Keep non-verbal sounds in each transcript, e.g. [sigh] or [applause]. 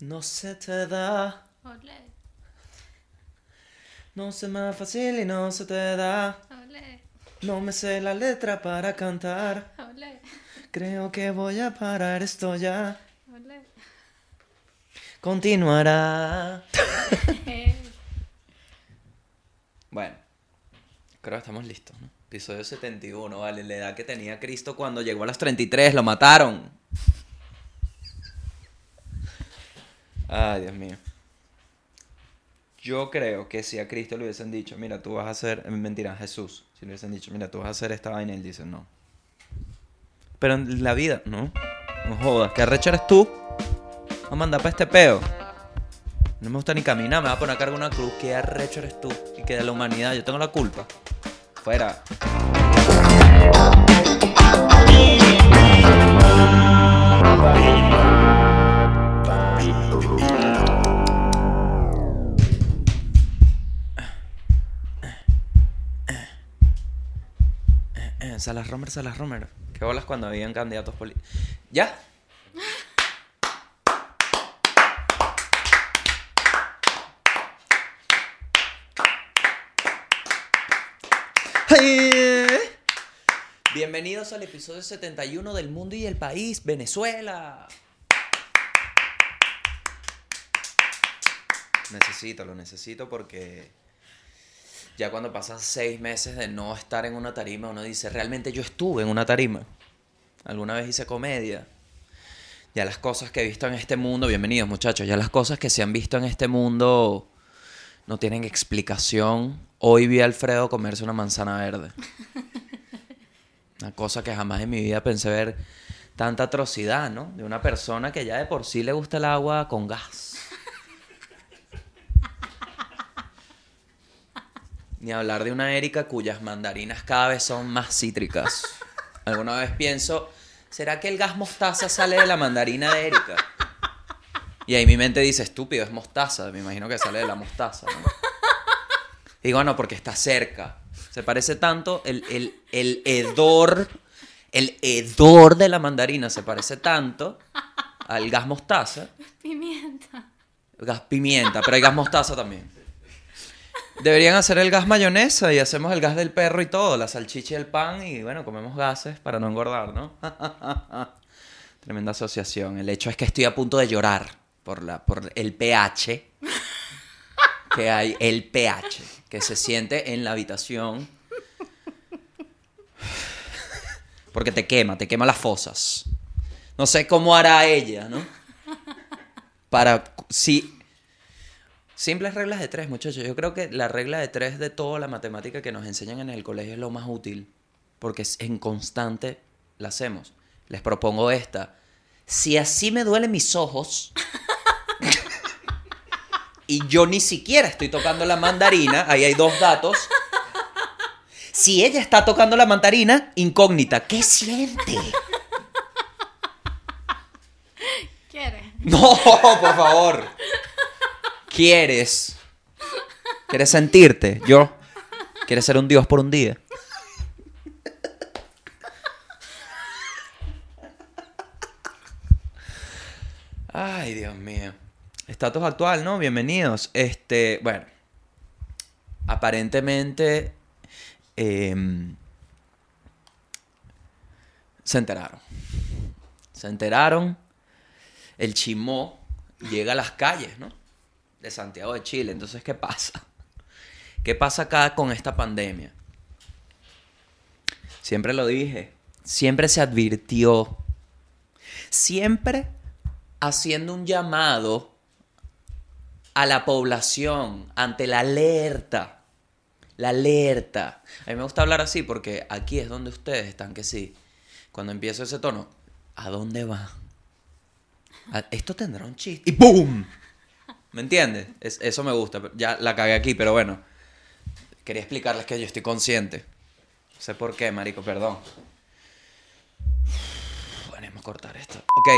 no se te da. Olé, No se me da fácil y no se te da. olé, No me sé la letra para cantar. olé, Creo que voy a parar esto ya. olé. Continuará. [laughs] Bueno, creo que estamos listos, ¿no? Episodio 71, vale. La edad que tenía Cristo cuando llegó a los 33, lo mataron. Ay, Dios mío. Yo creo que si a Cristo le hubiesen dicho, mira, tú vas a hacer, eh, mentira, a Jesús, si le hubiesen dicho, mira, tú vas a hacer esta vaina, él dice, no. Pero en la vida, no. No jodas, ¿qué arrecho eres tú? Vamos a mandar para este peo. No me gusta ni caminar, me va a poner a cargo una cruz. ¿Qué arrecho eres tú? Y que de la humanidad yo tengo la culpa. Fuera. Salas Romer, Salas Romer. ¿Qué bolas cuando habían candidatos políticos? ¿Ya? Bienvenidos al episodio 71 del mundo y el país, Venezuela. Necesito, lo necesito porque ya cuando pasan seis meses de no estar en una tarima, uno dice, realmente yo estuve en una tarima. Alguna vez hice comedia. Ya las cosas que he visto en este mundo, bienvenidos muchachos, ya las cosas que se han visto en este mundo no tienen explicación. Hoy vi a Alfredo comerse una manzana verde. Una cosa que jamás en mi vida pensé ver tanta atrocidad, ¿no? De una persona que ya de por sí le gusta el agua con gas. Ni hablar de una Erika cuyas mandarinas cada vez son más cítricas. Alguna vez pienso, ¿será que el gas mostaza sale de la mandarina de Erika? Y ahí mi mente dice, estúpido, es mostaza. Me imagino que sale de la mostaza. ¿no? Y digo, no, porque está cerca. Se parece tanto el, el, el hedor, el hedor de la mandarina se parece tanto al gas mostaza. pimienta. Gas pimienta, pero hay gas mostaza también. Deberían hacer el gas mayonesa y hacemos el gas del perro y todo, la salchicha y el pan y bueno, comemos gases para no engordar, ¿no? [laughs] Tremenda asociación. El hecho es que estoy a punto de llorar por, la, por el pH que hay, el pH que se siente en la habitación. Porque te quema, te quema las fosas. No sé cómo hará ella, ¿no? Para si Simples reglas de tres, muchachos. Yo creo que la regla de tres de toda la matemática que nos enseñan en el colegio es lo más útil. Porque es- en constante la hacemos. Les propongo esta. Si así me duelen mis ojos. [laughs] y yo ni siquiera estoy tocando la mandarina. Ahí hay dos datos. Si ella está tocando la mandarina, incógnita. ¿Qué siente? ¿Quieres? No, por favor. ¿Quieres? ¿Quieres sentirte? Yo. ¿Quieres ser un dios por un día? Ay, Dios mío. Estatus actual, ¿no? Bienvenidos. Este, bueno. Aparentemente. em, se enteraron. Se enteraron el chimó llega a las calles, ¿no? De Santiago de Chile. Entonces, ¿qué pasa? [laughs] ¿Qué pasa acá con esta pandemia? Siempre lo dije, siempre se advirtió, siempre haciendo un llamado a la población ante la alerta. La alerta. A mí me gusta hablar así porque aquí es donde ustedes están que sí. Cuando empiezo ese tono, ¿a dónde va? Esto tendrá un chiste. ¡Y ¡boom! ¿Me entiendes? Es- eso me gusta. Ya la cagué aquí, pero bueno. Quería explicarles que yo estoy consciente. No sé por qué, marico, perdón. Bueno, vamos a cortar esto. Ok,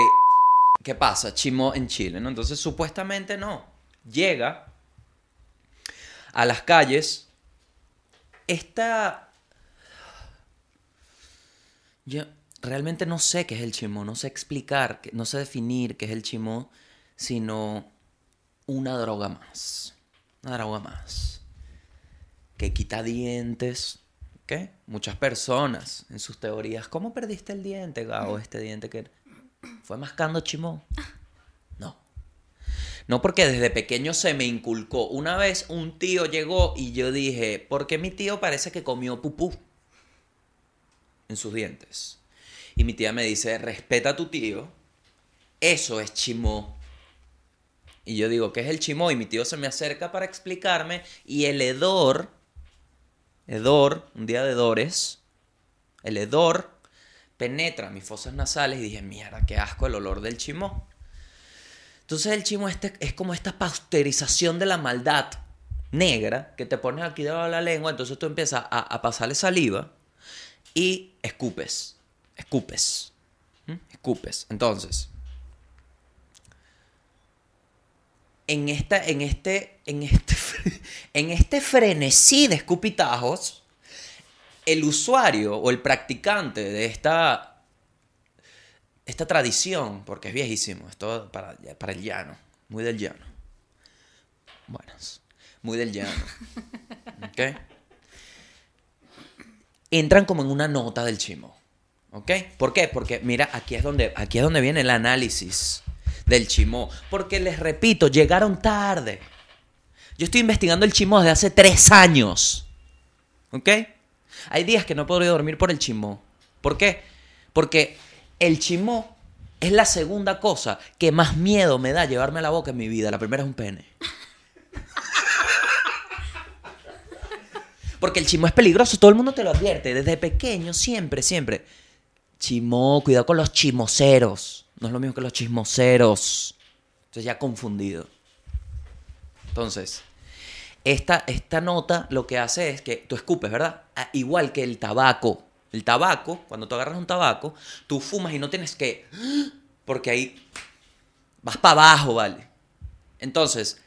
¿qué pasa? Chimo en Chile, ¿no? Entonces, supuestamente no. Llega a las calles esta... Yo realmente no sé qué es el chimó, no sé explicar, no sé definir qué es el chimó sino una droga más. Una droga más. Que quita dientes. ¿Qué? Muchas personas en sus teorías. ¿Cómo perdiste el diente, Gabo? Este diente que fue mascando chimó. No. No porque desde pequeño se me inculcó. Una vez un tío llegó y yo dije, ¿por qué mi tío parece que comió pupú en sus dientes? Y mi tía me dice, respeta a tu tío, eso es chimó. Y yo digo, ¿qué es el chimó? Y mi tío se me acerca para explicarme y el hedor, hedor, un día de hedores, el hedor penetra mis fosas nasales y dije, mierda, qué asco el olor del chimó. Entonces el chimo este es como esta pasteurización de la maldad negra que te pones aquí debajo de la lengua, entonces tú empiezas a, a pasarle saliva y escupes, escupes, escupes. Entonces, en, esta, en, este, en, este, [laughs] en este frenesí de escupitajos, el usuario o el practicante de esta, esta tradición, porque es viejísimo, esto para, para el llano, muy del llano. Buenas, muy del llano. [laughs] ¿Ok? Entran como en una nota del chimo. ¿Ok? ¿Por qué? Porque mira, aquí es donde, aquí es donde viene el análisis del chimó. Porque les repito, llegaron tarde. Yo estoy investigando el chimó desde hace tres años. ¿Ok? Hay días que no podido dormir por el chimó. ¿Por qué? Porque el chimó es la segunda cosa que más miedo me da llevarme a la boca en mi vida. La primera es un pene. Porque el chimó es peligroso, todo el mundo te lo advierte. Desde pequeño, siempre, siempre. Chimó, cuidado con los chimoseros. No es lo mismo que los chismoseros. Entonces ya confundido. Entonces, esta, esta nota lo que hace es que tú escupes, ¿verdad? Ah, igual que el tabaco. El tabaco, cuando tú agarras un tabaco, tú fumas y no tienes que... Porque ahí vas para abajo, ¿vale? Entonces,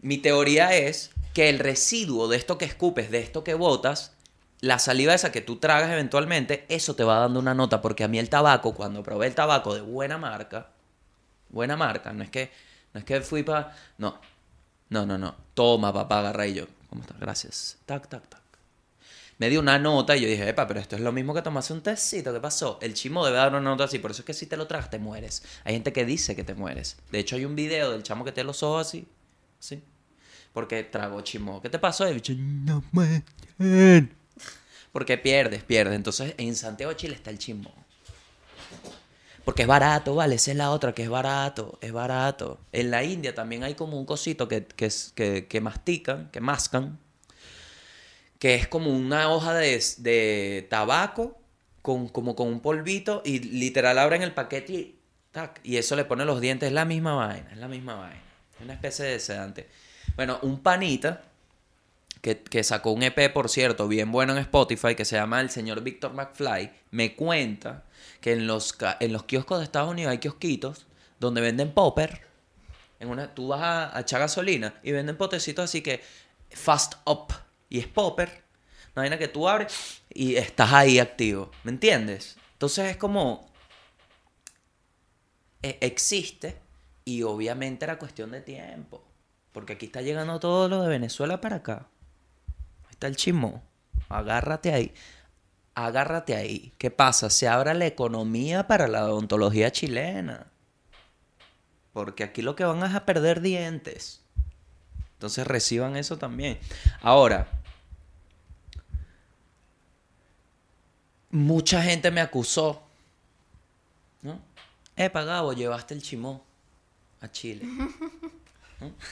mi teoría es que el residuo de esto que escupes, de esto que botas, la saliva esa que tú tragas eventualmente, eso te va dando una nota. Porque a mí el tabaco, cuando probé el tabaco de buena marca, buena marca, no es que, no es que fui para... No, no, no, no. Toma, papá, agarra y yo. ¿Cómo estás? Gracias. Tac, tac, tac. Me dio una nota y yo dije, epa, pero esto es lo mismo que tomarse un tecito. ¿Qué pasó? El chimo debe dar una nota así. Por eso es que si te lo tragas, te mueres. Hay gente que dice que te mueres. De hecho, hay un video del chamo que tiene los ojos así. Sí. Porque tragó chimo. ¿Qué te pasó? Y no mueren. Porque pierdes, pierdes. Entonces, en Santiago Chile está el chimo. Porque es barato, ¿vale? Esa es la otra, que es barato, es barato. En la India también hay como un cosito que, que, que, que mastican, que mascan, que es como una hoja de, de tabaco con, como con un polvito y literal abren el paquete y, tac, y eso le pone los dientes. Es la misma vaina, es la misma vaina. Es una especie de sedante. Bueno, un panita que, sacó un EP, por cierto, bien bueno en Spotify, que se llama El Señor Víctor McFly, me cuenta que en los, en los kioscos de Estados Unidos hay kiosquitos donde venden popper. En una, tú vas a, echar gasolina y venden potecitos así que fast up y es popper. Una que tú abres y estás ahí activo. ¿Me entiendes? Entonces es como. e- existe y obviamente era cuestión de tiempo. Porque aquí está llegando todo lo de Venezuela para acá. Está el chismo. Agárrate ahí. Agárrate ahí. ¿Qué pasa? Se abre la economía para la odontología chilena. Porque aquí lo que van es a perder dientes. Entonces reciban eso también. Ahora, mucha gente me acusó. ¿No? Epa, Gabo, llevaste el chimó a Chile. ¿No? [laughs]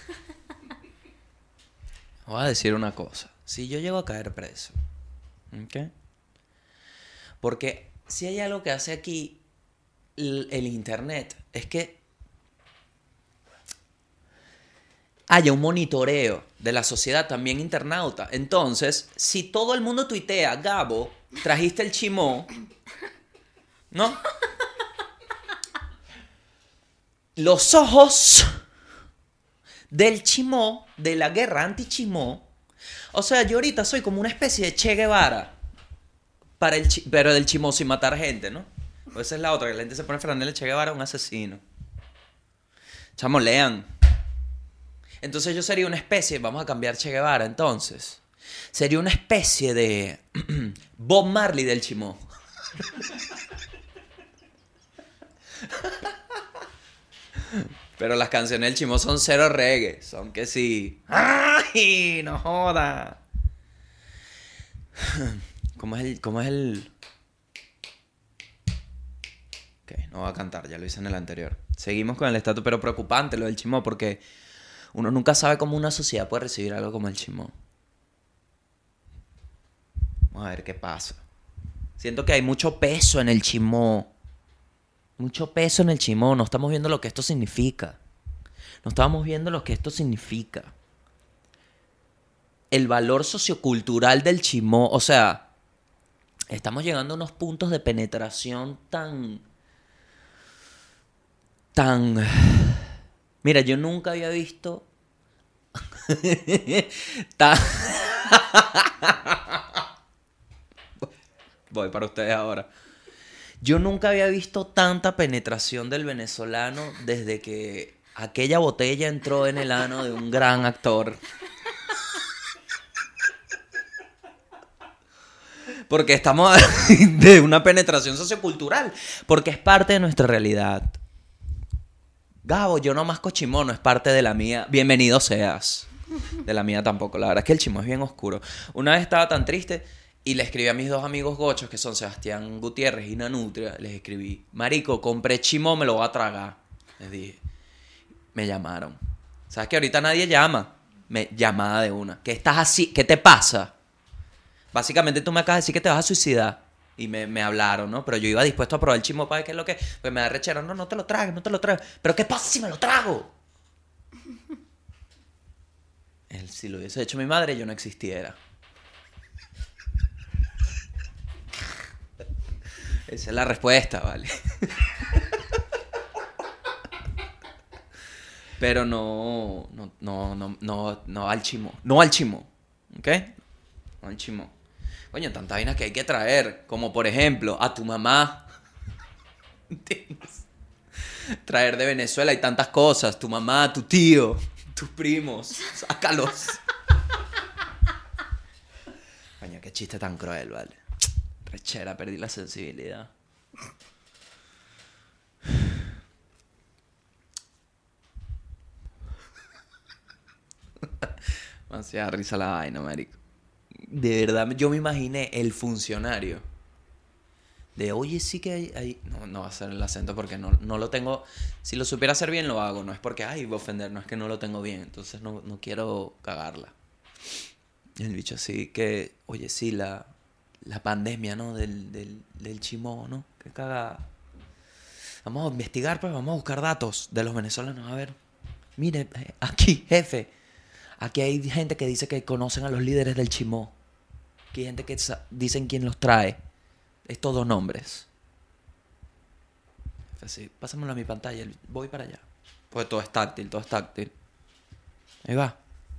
Voy a decir una cosa. Si yo llego a caer preso, ¿ok? Porque si hay algo que hace aquí el, el Internet, es que haya un monitoreo de la sociedad también internauta. Entonces, si todo el mundo tuitea, Gabo, trajiste el chimó, ¿no? Los ojos del chimó, de la guerra anti-chimó. O sea, yo ahorita soy como una especie de Che Guevara, para el pero del chimó sin matar gente, ¿no? Esa es la otra, que la gente se pone Fernández Che Guevara un asesino. Chamo, lean. Entonces yo sería una especie, vamos a cambiar Che Guevara entonces. Sería una especie de [clears throat] Bob Marley del chimó. [laughs] Pero las canciones del chimó son cero reggae. Son que sí. [laughs] No joda. ¿Cómo es el. ¿Cómo es el.? Ok, no voy a cantar, ya lo hice en el anterior. Seguimos con el estatus, pero preocupante lo del chimó, porque uno nunca sabe cómo una sociedad puede recibir algo como el chimó. Vamos a ver qué pasa. Siento que hay mucho peso en el chimó. Mucho peso en el chimó. No estamos viendo lo que esto significa. No estamos viendo lo que esto significa. El valor sociocultural del chimó. O sea, estamos llegando a unos puntos de penetración tan. tan. Mira, yo nunca había visto. [laughs] tan. [laughs] Voy para ustedes ahora. Yo nunca había visto tanta penetración del venezolano desde que aquella botella entró en el ano de un gran actor. Porque estamos [laughs] de una penetración sociocultural. Porque es parte de nuestra realidad. Gabo, yo no más cochimono, es parte de la mía. Bienvenido seas. De la mía tampoco. La verdad es que el chimo es bien oscuro. Una vez estaba tan triste y le escribí a mis dos amigos gochos, que son Sebastián Gutiérrez y Nanutria. Les escribí, Marico, compré chimo, me lo voy a tragar. Les dije. Me llamaron. ¿Sabes que ahorita nadie llama? Me llamada de una. ¿Qué estás así? ¿Qué te pasa? Básicamente tú me acabas de decir que te vas a suicidar. Y me, me hablaron, ¿no? Pero yo iba dispuesto a probar el chimo para qué es lo que. Pues me da rechera, no, no te lo tragues, no te lo tragues. Pero ¿qué pasa si me lo trago? [laughs] Él, si lo hubiese hecho mi madre, yo no existiera. [laughs] Esa es la respuesta, vale. [laughs] Pero no, no, no, no, no, no al chimo. No al chimo. ¿Ok? No al chimo. Coño, tantas vainas que hay que traer. Como por ejemplo, a tu mamá. Traer de Venezuela hay tantas cosas. Tu mamá, tu tío, tus primos. Sácalos. Coño, qué chiste tan cruel, vale. Rechera, perdí la sensibilidad. [laughs] Demasiada risa la vaina, marico. De verdad, yo me imaginé el funcionario. De, oye, sí que hay... No, no va a ser el acento porque no, no lo tengo... Si lo supiera hacer bien, lo hago. No es porque, ay, voy a ofender. No es que no lo tengo bien. Entonces no, no quiero cagarla. El bicho así que, oye, sí, la, la pandemia, ¿no? Del, del, del chimó, ¿no? Que caga. Vamos a investigar, pues vamos a buscar datos de los venezolanos. A ver, mire, eh, aquí, jefe, aquí hay gente que dice que conocen a los líderes del chimó. Aquí hay gente que dicen quién los trae. Estos dos nombres. Así, pásamelo a mi pantalla, voy para allá. Pues todo es táctil, todo es táctil. Ahí va.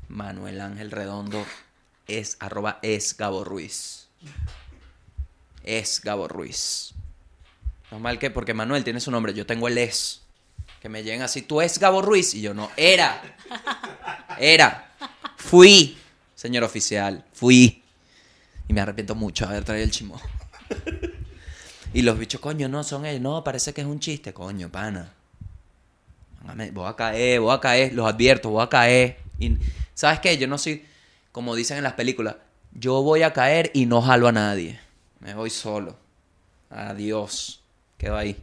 Manuel Ángel Redondo es arroba es Gabo Ruiz. Es Gabo Ruiz. Normal que porque Manuel tiene su nombre, yo tengo el es. Que me lleguen así, tú es Gabo Ruiz. Y yo no, era. Era. Fui, señor oficial, fui. Y me arrepiento mucho de haber traído el chimó. [laughs] y los bichos, coño, no son ellos. No, parece que es un chiste, coño, pana. Voy a caer, voy a caer, los advierto, voy a caer. Y, ¿Sabes qué? Yo no soy, como dicen en las películas, yo voy a caer y no jalo a nadie. Me voy solo. Adiós. Quedo ahí.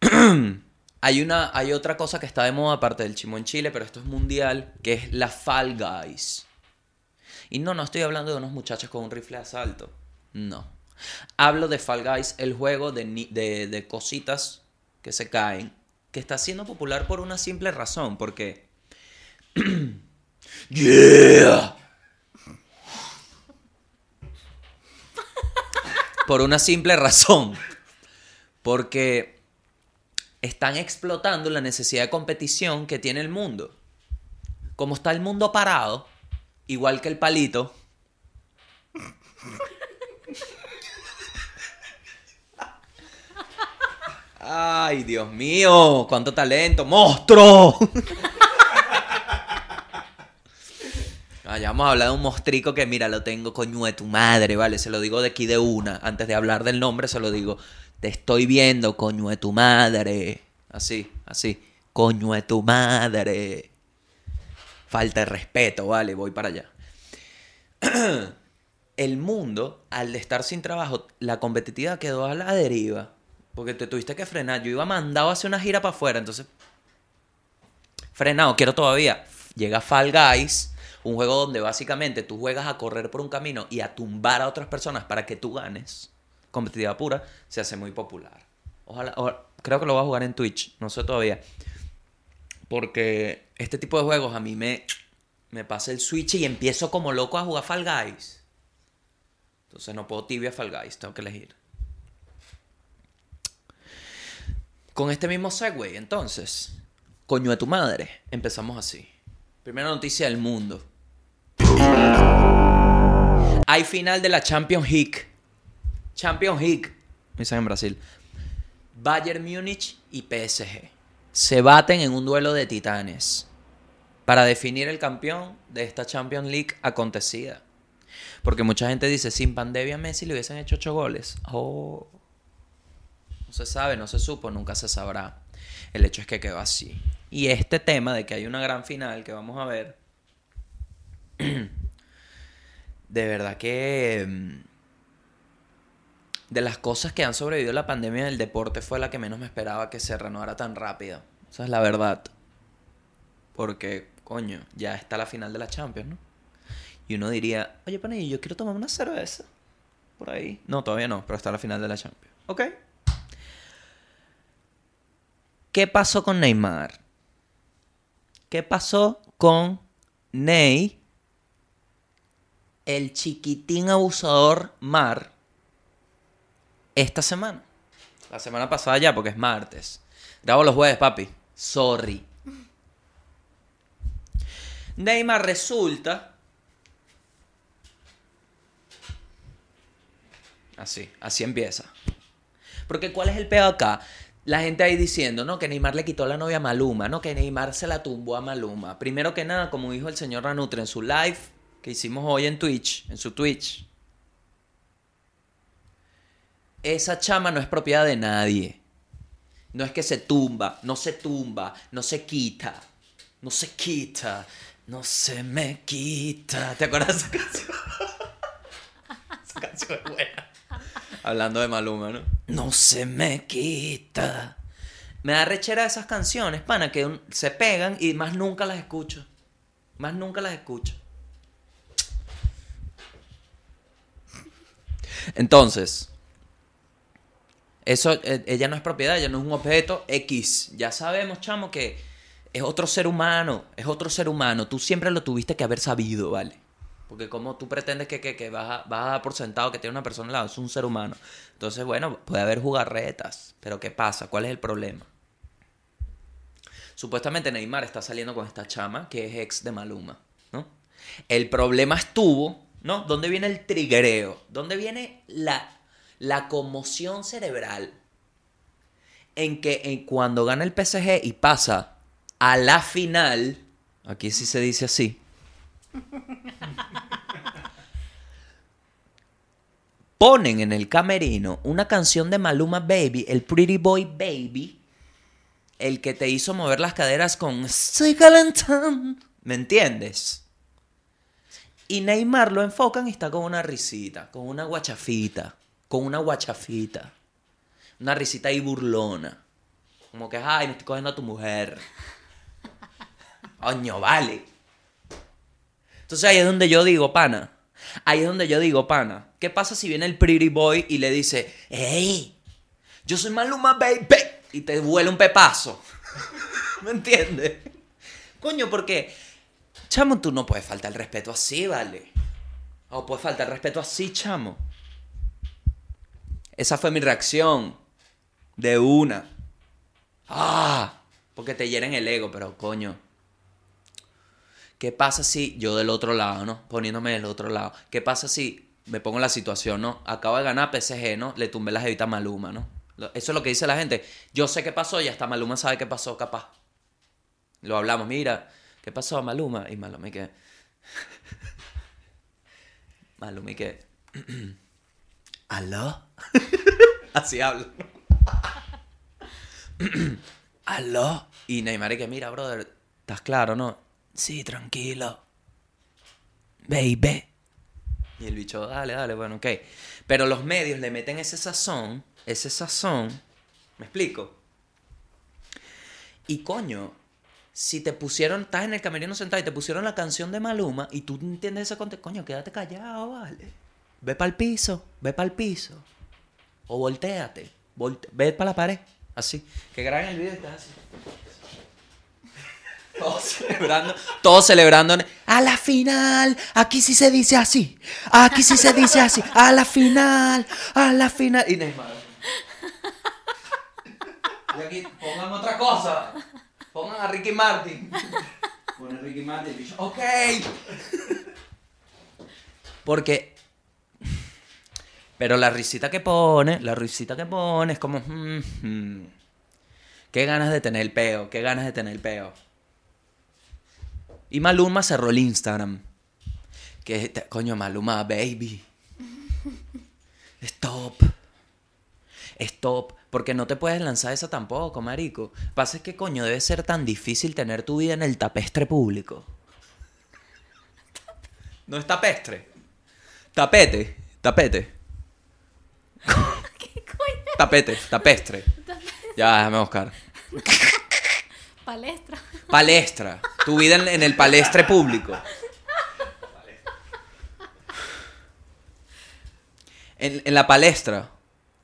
[clears throat] hay, una, hay otra cosa que está de moda aparte del chimo en Chile, pero esto es mundial, que es la Fall Guys. Y no, no estoy hablando de unos muchachos con un rifle de asalto. No. Hablo de Fall Guys, el juego de, de, de cositas que se caen, que está siendo popular por una simple razón, porque... [clears throat] ¡Yeah! Por una simple razón. Porque están explotando la necesidad de competición que tiene el mundo. Como está el mundo parado, igual que el palito. Ay, Dios mío, cuánto talento, monstruo. Ah, vamos a hablar de un mostrico que, mira, lo tengo coño de tu madre, ¿vale? Se lo digo de aquí de una. Antes de hablar del nombre, se lo digo. Te estoy viendo, coño de tu madre. Así, así. Coño de tu madre. Falta de respeto, ¿vale? Voy para allá. [clears throat] El mundo, al estar sin trabajo, la competitividad quedó a la deriva. Porque te tuviste que frenar. Yo iba mandado a hacer una gira para afuera, entonces. Frenado, quiero todavía. Llega Fall Guys, un juego donde básicamente tú juegas a correr por un camino y a tumbar a otras personas para que tú ganes. Competitividad pura, se hace muy popular. Ojalá, ojalá- creo que lo voy a jugar en Twitch, no sé todavía. Porque este tipo de juegos a mí me, me pasa el switch y empiezo como loco a jugar Fall Guys. Entonces no puedo tibia Fall Guys, tengo que elegir. Con este mismo segue, entonces, coño de tu madre, empezamos así. Primera noticia del mundo. Hay final de la Champions League. Champions League, dicen en Brasil. Bayern Múnich y PSG se baten en un duelo de titanes para definir el campeón de esta Champions League acontecida. Porque mucha gente dice, sin pandemia Messi le hubiesen hecho ocho goles. Oh. No se sabe, no se supo, nunca se sabrá. El hecho es que quedó así. Y este tema de que hay una gran final que vamos a ver, [clears throat] de verdad que mm, de las cosas que han sobrevivido la pandemia del deporte fue la que menos me esperaba que se renovara tan rápido. Esa es la verdad. Porque, coño, ya está la final de la Champions, ¿no? Y uno diría, oye, Panillo, yo quiero tomar una cerveza. Por ahí. No, todavía no, pero está la final de la Champions. Ok. ¿Qué pasó con Neymar? ¿Qué pasó con Ney? El chiquitín abusador Mar. Esta semana. La semana pasada ya, porque es martes. Grabo los jueves, papi. Sorry. Neymar resulta. Así, así empieza. Porque ¿cuál es el peor acá? La gente ahí diciendo, ¿no? Que Neymar le quitó la novia a Maluma, ¿no? Que Neymar se la tumbó a Maluma. Primero que nada, como dijo el señor Ranutre en su live que hicimos hoy en Twitch, en su Twitch. Esa chama no es propiedad de nadie. No es que se tumba, no se tumba, no se quita, no se quita, no se me quita. ¿Te acuerdas de esa canción? esa canción es buena. Hablando de Maluma, ¿no? No se me quita. Me da rechera esas canciones, pana, que un- se pegan y más nunca las escucho. Más nunca las escucho. Entonces, eso, eh, ella no es propiedad, ella no es un objeto X. Ya sabemos, chamo, que es otro ser humano, es otro ser humano. Tú siempre lo tuviste que haber sabido, ¿vale? Porque como tú pretendes que, que, que vas, a, vas a dar por sentado que tiene una persona al lado, es un ser humano. Entonces, bueno, puede haber jugarretas, pero ¿qué pasa? ¿Cuál es el problema? Supuestamente Neymar está saliendo con esta chama que es ex de Maluma, ¿no? El problema estuvo, ¿no? ¿Dónde viene el triguereo? ¿Dónde viene la, la conmoción cerebral? En que en cuando gana el PSG y pasa a la final, aquí sí se dice así, ponen en el camerino una canción de Maluma Baby, el Pretty Boy Baby, el que te hizo mover las caderas con Estoy calentando. ¿Me entiendes? Y Neymar lo enfocan y está con una risita, con una guachafita, con una guachafita. Una risita ahí burlona. Como que, ay, me estoy cogiendo a tu mujer. Coño, vale. Entonces ahí es donde yo digo, pana. Ahí es donde yo digo, pana. ¿Qué pasa si viene el pretty boy y le dice, hey, yo soy Maluma Baby? Y te vuela un pepazo. [laughs] ¿Me entiendes? Coño, porque, chamo, tú no puedes faltar el respeto así, ¿vale? O puedes faltar el respeto así, chamo. Esa fue mi reacción. De una. Ah, porque te hieren el ego, pero coño. ¿Qué pasa si yo del otro lado, ¿no? Poniéndome del otro lado. ¿Qué pasa si me pongo en la situación, ¿no? Acabo de ganar PSG, ¿no? Le tumbé la jevita a Maluma, ¿no? Eso es lo que dice la gente. Yo sé qué pasó y hasta Maluma sabe qué pasó, capaz. Lo hablamos, mira, ¿qué pasó, Maluma? Y Maluma y que... [laughs] Maluma y que... [clears throat] ¿Aló? [laughs] Así hablo. [clears throat] ¿Aló? Y Neymar que, mira, brother, ¿estás claro, no? Sí, tranquilo. Baby. Y el bicho, dale, dale, bueno, ok. Pero los medios le meten ese sazón, ese sazón. ¿Me explico? Y coño, si te pusieron, estás en el camerino sentado y te pusieron la canción de Maluma y tú entiendes ese contexto, coño, quédate callado, vale. Ve para el piso, ve para el piso. O volteate, volte- ve para la pared, así. Que graben el video y estás así. Todos [laughs] celebrando, todos celebrando. A la final, aquí sí se dice así. Aquí sí se dice así. A la final, a la final. Y Neymar. Y aquí, pongan otra cosa. Pongan a Ricky Martin. Pone Ricky Martin. Ok. Porque. Pero la risita que pone, la risita que pone es como. mm, mm. Qué ganas de tener el peo, qué ganas de tener el peo. Y Maluma cerró el Instagram. Que, te- coño, Maluma, baby. Stop. Stop. Porque no te puedes lanzar esa tampoco, marico. Pasa es que, coño, debe ser tan difícil tener tu vida en el tapestre público. No es tapestre. Tapete. Tapete. ¿Qué coño? Tapete. Tapestre. Ya, déjame buscar. [laughs] Palestra. Palestra. Tu vida en, en el palestre público. En, en la palestra.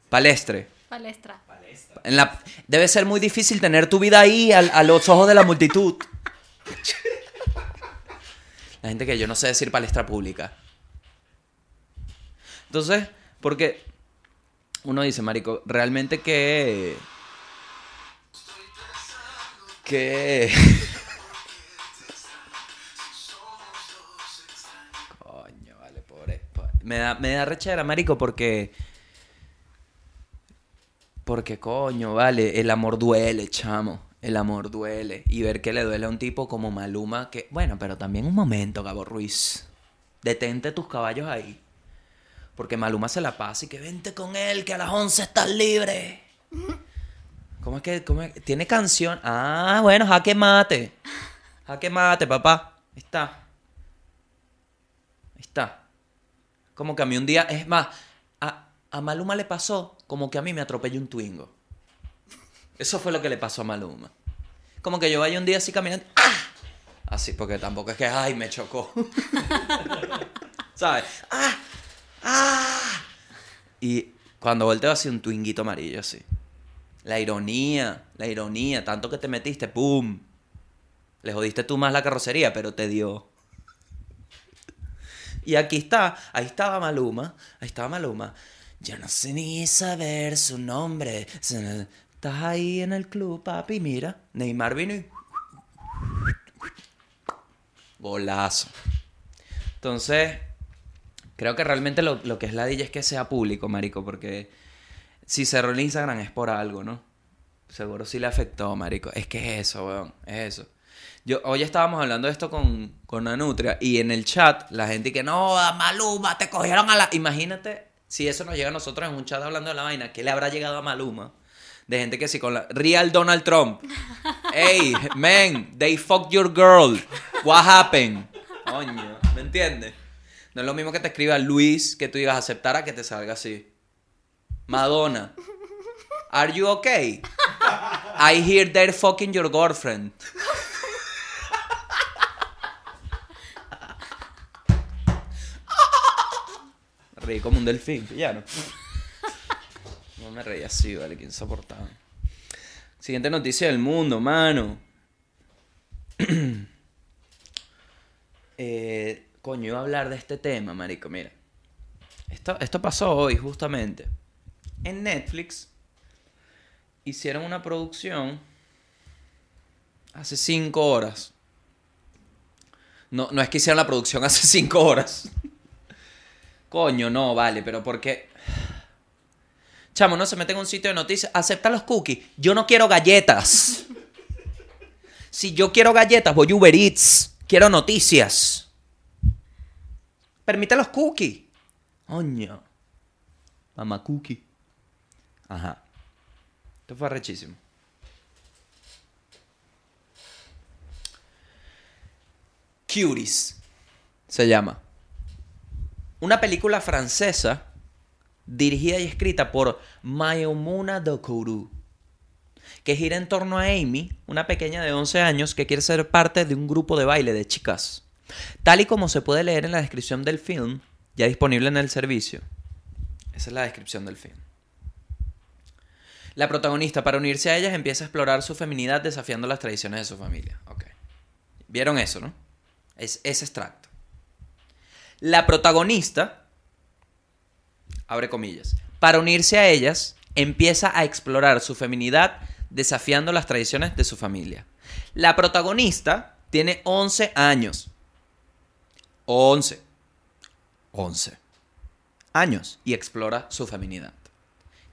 Palestre. Palestra. En la, debe ser muy difícil tener tu vida ahí al- a, los ojos de la multitud. La gente que yo no sé decir palestra pública. Entonces, porque uno dice, Marico, realmente que... Que... Coño, vale, pobre. Me da, me da rechera, Marico, porque... Porque coño, vale, el amor duele, chamo. El amor duele. Y ver que le duele a un tipo como Maluma, que... Bueno, pero también un momento, Gabo Ruiz. Detente tus caballos ahí. Porque Maluma se la pasa y que vente con él, que a las 11 estás libre. ¿Cómo es que...? cómo? ¿Tiene canción? Ah, bueno, jaque mate. Jaque mate, papá. Está. Está. Como que a mí un día, es más, a, a Maluma le pasó como que a mí me atropelló un Twingo. Eso fue lo que le pasó a Maluma. Como que yo vaya un día así caminando, ¡ah! Así, porque tampoco es que, ay, me chocó. [laughs] ¿Sabes? ¡Ah! ¡Ah! Y cuando volteo así un Twinguito amarillo así. La ironía, la ironía, tanto que te metiste, ¡pum! Le jodiste tú más la carrocería, pero te dio. Y aquí está, ahí estaba Maluma, ahí estaba Maluma. Yo no sé ni saber su nombre. Estás ahí en el club, papi, mira. Neymar vino y... Golazo. Entonces, creo que realmente lo, lo que es la DJ es que sea público, marico, porque si cerró el Instagram es por algo, ¿no? Seguro sí le afectó, marico. Es que es eso, weón, es eso. Yo, hoy estábamos hablando de esto con, con Anutria y en el chat la gente que no, a Maluma, te cogieron a la... Imagínate si eso nos llega a nosotros en un chat hablando de la vaina, ¿qué le habrá llegado a Maluma? De gente que sí con la... Real Donald Trump. [laughs] Hey, man, they fucked your girl. What happened? Coño, ¿me entiendes? No es lo mismo que te escriba Luis que tú digas aceptar a que te salga así. Madonna. Are you okay? I hear they're fucking your girlfriend. Reí como un delfín, no. No me reí así, vale, que insoportable. Siguiente noticia del mundo, mano. Eh, coño, iba a hablar de este tema, marico, mira. Esto, esto pasó hoy, justamente. En Netflix hicieron una producción hace cinco horas. No, no es que hicieron la producción hace [laughs] cinco horas. Coño, no, vale, pero porque... Chamo, no se mete en un sitio de noticias, acepta los cookies. Yo no quiero galletas. Si yo quiero galletas, voy Uber Eats. Quiero noticias. Permite los cookies. Coño. Mamá cookie. Ajá. Esto fue rechísimo. Cuties se llama. Una película francesa dirigida y escrita por Mayomuna Dokuru, que gira en torno a Amy, una pequeña de 11 años que quiere ser parte de un grupo de baile de chicas. Tal y como se puede leer en la descripción del film, ya disponible en el servicio. Esa es la descripción del film. La protagonista, para unirse a ellas, empieza a explorar su feminidad desafiando las tradiciones de su familia. Ok. ¿Vieron eso, no? Es ese extracto. La protagonista, abre comillas, para unirse a ellas, empieza a explorar su feminidad desafiando las tradiciones de su familia. La protagonista tiene 11 años. 11. 11 años y explora su feminidad.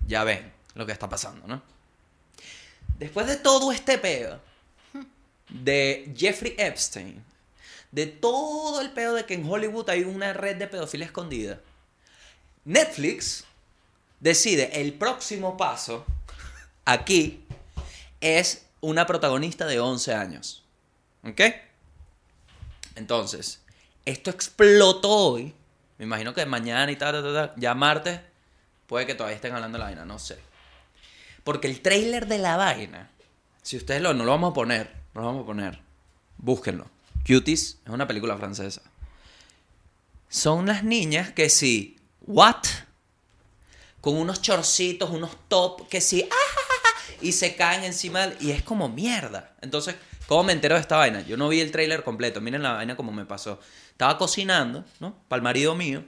Ya ven lo que está pasando, ¿no? Después de todo este pedo de Jeffrey Epstein, de todo el pedo de que en Hollywood hay una red de pedofilia escondida, Netflix decide el próximo paso aquí es una protagonista de 11 años. ¿Ok? Entonces, esto explotó hoy. Me imagino que mañana y tal, tal, tal, ya martes, puede que todavía estén hablando de la vaina, no sé. Porque el trailer de la vaina, si ustedes lo, no lo vamos a poner, no lo vamos a poner, búsquenlo. Cuties es una película francesa. Son unas niñas que sí, what? Con unos chorcitos, unos top, que sí, ah, y se caen encima y es como mierda. Entonces, ¿cómo me entero de esta vaina? Yo no vi el trailer completo, miren la vaina como me pasó. Estaba cocinando, ¿no? Para el marido mío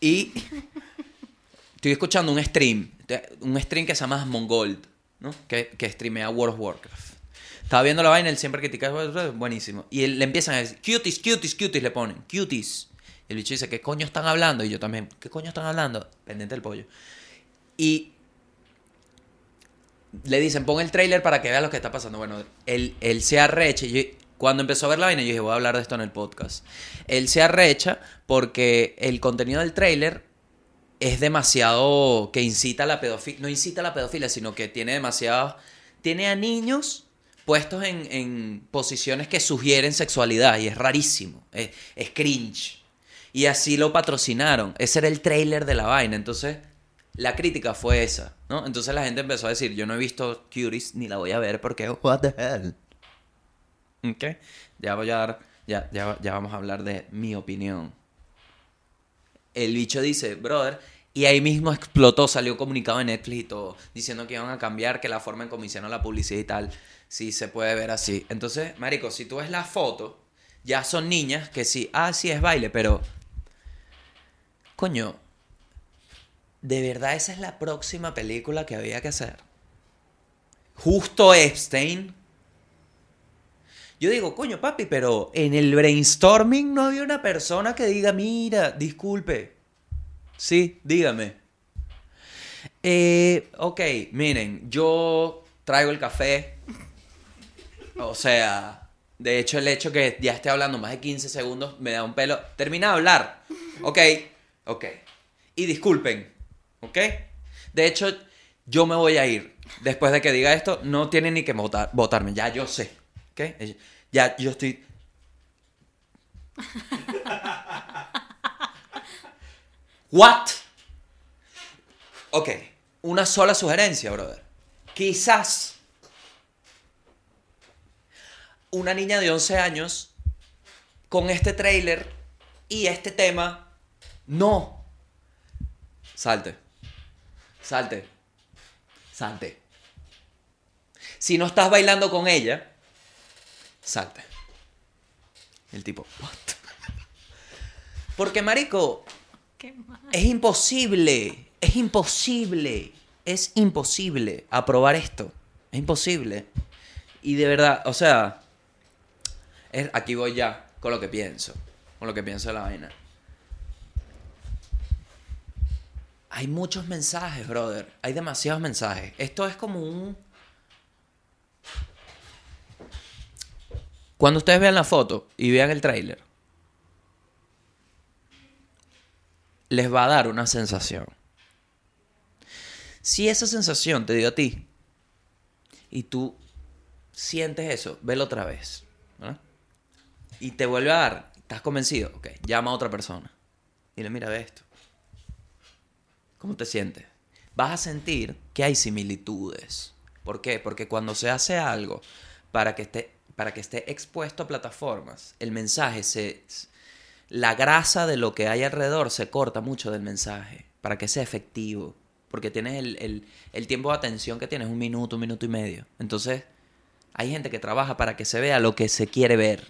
y [laughs] estoy escuchando un stream, un stream que se llama Mongold, ¿no? Que, que streamea World of Warcraft. Estaba viendo la vaina, él siempre critica, buenísimo. Y le empiezan a decir, cuties, cuties, cuties, le ponen, cuties. Y el bicho dice, ¿qué coño están hablando? Y yo también, ¿qué coño están hablando? Pendiente del pollo. Y le dicen, pon el trailer para que vea lo que está pasando. Bueno, él, él se arrecha. cuando empezó a ver la vaina, yo dije, voy a hablar de esto en el podcast. Él se arrecha porque el contenido del trailer es demasiado que incita a la pedofilia. No incita a la pedofilia, sino que tiene demasiado. Tiene a niños puestos en, en posiciones que sugieren sexualidad y es rarísimo. Es, cringe. Y así lo patrocinaron. Ese era el trailer de la vaina. Entonces, la crítica fue esa, ¿no? Entonces la gente empezó a decir, yo no he visto Cuties ni la voy a ver porque, what the hell. ¿Ok? Ya voy a dar, ya, ya, ya vamos a hablar de mi opinión. El bicho dice, brother, y ahí mismo explotó, salió comunicado en Netflix y todo, diciendo que iban a cambiar, que la forma en hicieron la publicidad y tal, sí se puede ver así. Entonces, marico, si tú ves la foto, ya son niñas que sí, ah, sí es baile, pero... Coño, ¿de verdad esa es la próxima película que había que hacer? Justo Epstein. Yo digo, coño, papi, pero en el brainstorming no había una persona que diga, mira, disculpe. Sí, dígame. Eh, ok, miren, yo traigo el café. O sea, de hecho, el hecho que ya esté hablando más de 15 segundos me da un pelo. Termina de hablar. Ok, ok. Y disculpen, ¿ok? De hecho, yo me voy a ir. Después de que diga esto, no tienen ni que votar, votarme. Ya yo sé. ¿Ok? Ya yo estoy. ¿What? Ok. Una sola sugerencia, brother. Quizás una niña de 11 años con este trailer y este tema. No. Salte. Salte. Salte. Si no estás bailando con ella, salte. El tipo, what? [laughs] Porque, marico, Qué mal. es imposible. Es imposible. Es imposible aprobar esto. Es imposible. Y de verdad, o sea, es- aquí voy ya con lo que pienso. Con lo que pienso de la vaina. Hay muchos mensajes, brother. Hay demasiados mensajes. Esto es como un... Cuando ustedes vean la foto y vean el tráiler, les va a dar una sensación. Si esa sensación te dio a ti y tú sientes eso, velo otra vez. Y te vuelve a dar, estás convencido, ok, llama a otra persona. Dile, mira, ve esto. ¿Cómo te sientes? Vas a sentir que hay similitudes. ¿Por qué? Porque cuando se hace algo para que esté, para que esté expuesto a plataformas, el mensaje se... La grasa de lo que hay alrededor se corta mucho del mensaje para que sea efectivo. Porque tienes el, el- tiempo de atención que tienes, un minuto, un minuto y medio. Entonces, hay gente que trabaja para que se vea lo que se quiere ver.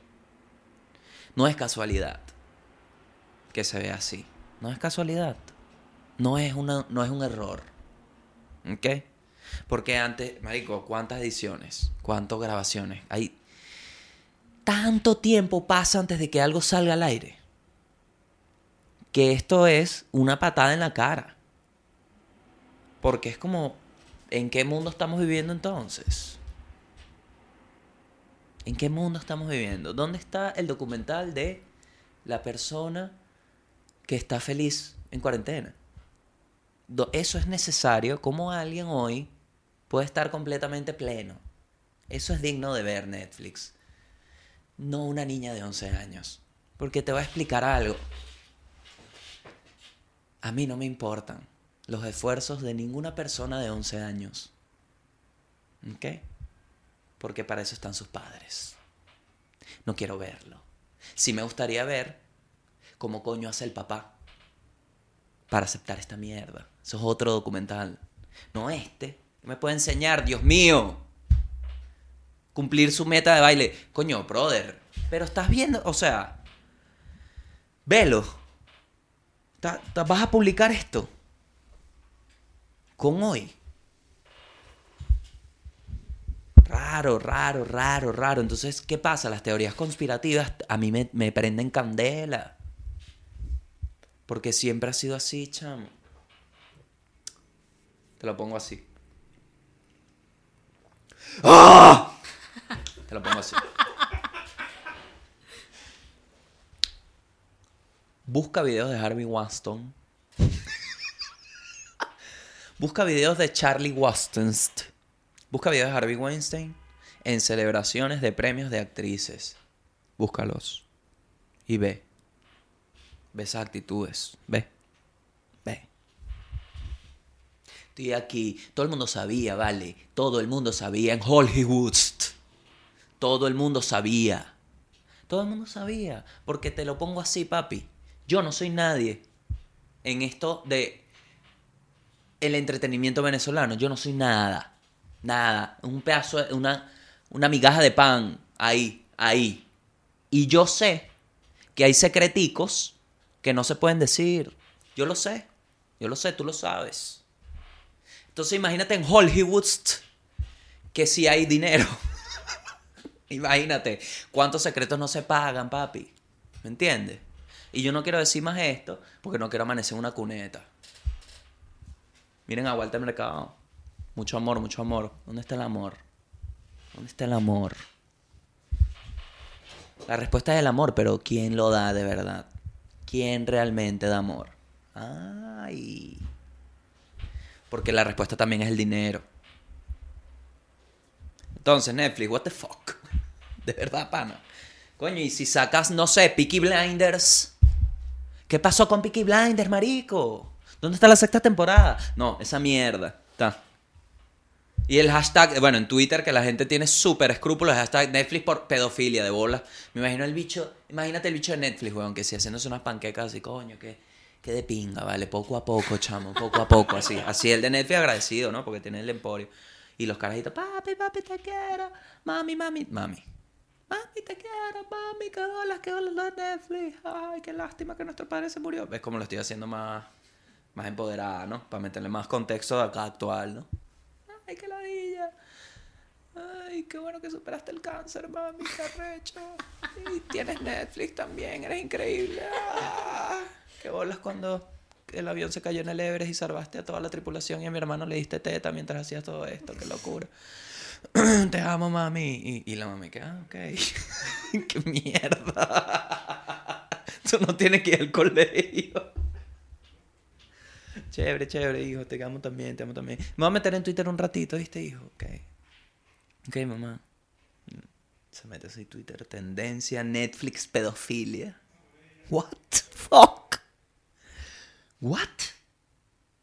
No es casualidad que se vea así. No es casualidad. No es, una, no es un error. ¿Ok? Porque antes, Marico, ¿cuántas ediciones? ¿Cuántas grabaciones? Hay tanto tiempo pasa antes de que algo salga al aire. Que esto es una patada en la cara. Porque es como, ¿en qué mundo estamos viviendo entonces? ¿En qué mundo estamos viviendo? ¿Dónde está el documental de la persona que está feliz en cuarentena? Eso es necesario. ¿Cómo alguien hoy puede estar completamente pleno? Eso es digno de ver Netflix. No una niña de 11 años. Porque te va a explicar algo. A mí no me importan los esfuerzos de ninguna persona de 11 años. ¿Ok? Porque para eso están sus padres. No quiero verlo. Sí me gustaría ver cómo coño hace el papá para aceptar esta mierda. Eso es otro documental. No este. Me puede enseñar, Dios mío. Cumplir su meta de baile. Coño, brother. Pero estás viendo, o sea, velo. Vas a publicar esto. Con hoy. Raro, raro, raro, raro. Entonces, ¿qué pasa? Las teorías conspirativas a mí me, me prenden candela. Porque siempre ha sido así, chamo. Te lo pongo así. ¡Ah! Te lo pongo así. Busca videos de Harvey Weinstein. Busca videos de Charlie Weinstein. Busca videos de Harvey Weinstein en celebraciones de premios de actrices. Búscalos. Y ve. Ve esas actitudes. Ve. Ve. Estoy aquí. Todo el mundo sabía, vale. Todo el mundo sabía en Hollywood. Todo el mundo sabía. Todo el mundo sabía. Porque te lo pongo así, papi. Yo no soy nadie en esto de el entretenimiento venezolano. Yo no soy nada. Nada. Un pedazo, una, una migaja de pan. Ahí, ahí. Y yo sé que hay secreticos que no se pueden decir. Yo lo sé. Yo lo sé, tú lo sabes. Entonces imagínate en Hollywood que si hay dinero. Imagínate cuántos secretos no se pagan, papi. ¿Me entiendes? Y yo no quiero decir más esto porque no quiero amanecer en una cuneta. Miren a Walter Mercado. Mucho amor, mucho amor. ¿Dónde está el amor? ¿Dónde está el amor? La respuesta es el amor, pero ¿quién lo da de verdad? ¿Quién realmente da amor? Ay. Porque la respuesta también es el dinero. Entonces, Netflix, what the fuck? De verdad, pana. Coño, y si sacas, no sé, Peaky Blinders. ¿Qué pasó con Peaky Blinders, marico? ¿Dónde está la sexta temporada? No, esa mierda. Está. Y el hashtag, bueno, en Twitter que la gente tiene súper escrúpulos, hashtag Netflix por pedofilia de bola. Me imagino el bicho, imagínate el bicho de Netflix, weón, que si haciéndose unas panquecas así, coño, que, que de pinga, vale, poco a poco, chamo, poco a poco, así. Así el de Netflix agradecido, ¿no? Porque tiene el emporio. Y los carajitos, papi, papi, te quiero, mami, mami, mami. Mami, te quiero, mami, qué bolas, qué bolas lo de Netflix. Ay, qué lástima que nuestro padre se murió. Es como lo estoy haciendo más, más empoderada, ¿no? Para meterle más contexto acá actual, ¿no? Ay, qué ladilla. Ay, qué bueno que superaste el cáncer, mami, qué arrecho. Y tienes Netflix también, eres increíble. Ah, qué bolas cuando el avión se cayó en el Everest y salvaste a toda la tripulación y a mi hermano le diste teta mientras hacías todo esto, qué locura. [clears throat] Te amo, mami. Y, la mami que, ah, ok. [laughs] qué mierda. [laughs] Tú no tienes que ir al colegio. [laughs] Chévere, chévere, hijo, te amo también, te amo también. Me voy a meter en Twitter un ratito, ¿viste, hijo? Ok. Ok, mamá. Se mete así Twitter, tendencia, Netflix, pedofilia. What fuck? What?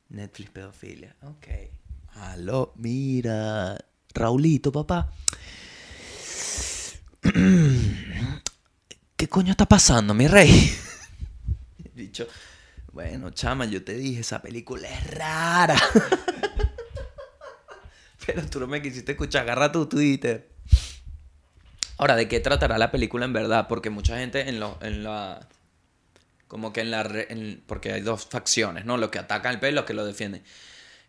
Netflix, pedofilia. Ok. Aló, mira. Raulito, papá. ¿Qué coño está pasando, mi rey? [laughs] Dicho, bueno, chama, yo te dije, esa película es rara. [laughs] Pero tú no me quisiste escuchar, agarra tu Twitter. Ahora, ¿de qué tratará la película en verdad? Porque mucha gente en, lo, en la... Como que en la... en- porque hay dos facciones, ¿no? Los que atacan el pelo y los que lo defienden.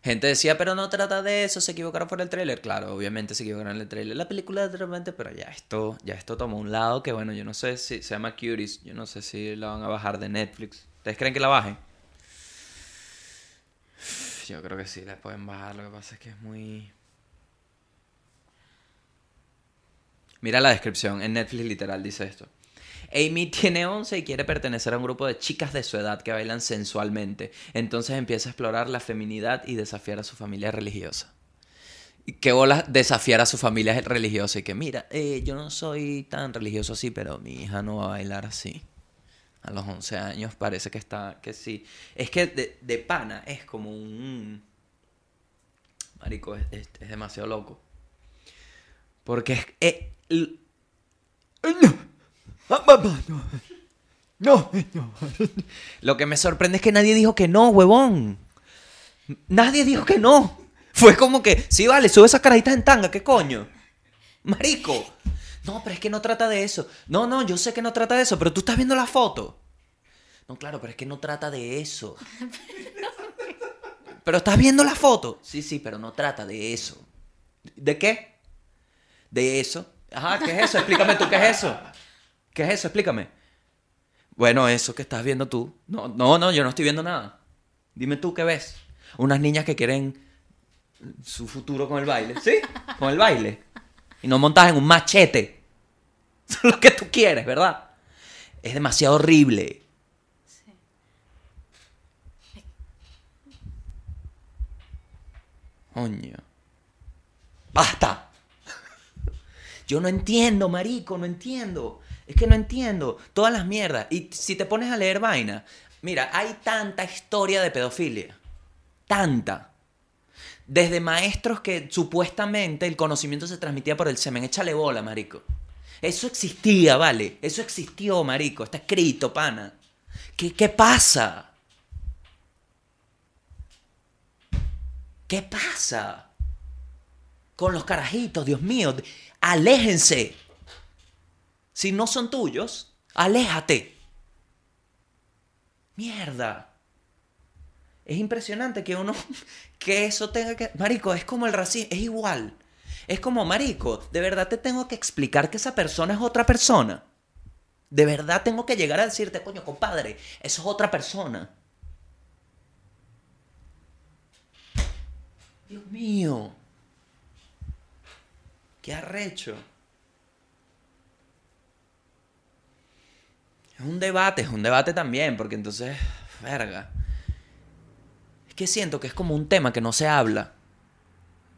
Gente decía, pero no trata de eso, se equivocaron por el tráiler. Claro, obviamente se equivocaron en el tráiler. La película de repente, pero ya esto, ya esto tomó un lado que bueno, yo no sé si se llama Curious, yo no sé si la van a bajar de Netflix. ¿Ustedes creen que la bajen? Yo creo que sí, la pueden bajar, lo que pasa es que es muy... Mira la descripción, en Netflix literal dice esto. Amy tiene 11 y quiere pertenecer a un grupo de chicas de su edad que bailan sensualmente. Entonces empieza a explorar la feminidad y desafiar a su familia religiosa. Y qué bola desafiar a su familia religiosa y que mira, eh, yo no soy tan religioso así, pero mi hija no va a bailar así. A los 11 años parece que está, que sí. Es que de, pana es como un... Marico, es, demasiado loco. Porque es... eh, No, no. Lo que me sorprende es que nadie dijo que no, huevón. Nadie dijo que no. Fue como que, sí, vale, sube esas carajitas en tanga, ¿qué coño? Marico. No, pero es que no trata de eso. No, no, yo sé que no trata de eso, pero tú estás viendo la foto. No, claro, pero es que no trata de eso. Pero estás viendo la foto. Sí, sí, pero no trata de eso. ¿De qué? De eso. Ajá, ¿qué es eso? Explícame tú, ¿qué es eso? ¿Qué es eso? Explícame. Bueno, eso que estás viendo tú. No, no, no, yo no estoy viendo nada. Dime tú qué ves. Unas niñas que quieren su futuro con el baile. ¿Sí? Con el baile. Y no montas en un machete. Eso es [laughs] lo que tú quieres, ¿verdad? Es demasiado horrible. Sí. Coño. ¡Basta! [laughs] Yo no entiendo, marico, no entiendo. Es que no entiendo. Todas las mierdas. Y si te pones a leer vaina, mira, hay tanta historia de pedofilia. Tanta. Desde maestros que supuestamente el conocimiento se transmitía por el semen. Échale bola, marico. Eso existía, vale. Eso existió, marico. Está escrito, pana. ¿Qué, pasa? ¿Qué pasa? Con los carajitos, Dios mío. Aléjense. Si no son tuyos, aléjate. Mierda. Es impresionante que uno, [laughs] que eso tenga que... Marico, es como el racismo, es igual. Es como, Marico, de verdad te tengo que explicar que esa persona es otra persona. De verdad tengo que llegar a decirte, coño, compadre, eso es otra persona. Dios mío. Qué arrecho. Es un debate, es un debate también, porque entonces, verga. Es que siento que es como un tema que no se habla.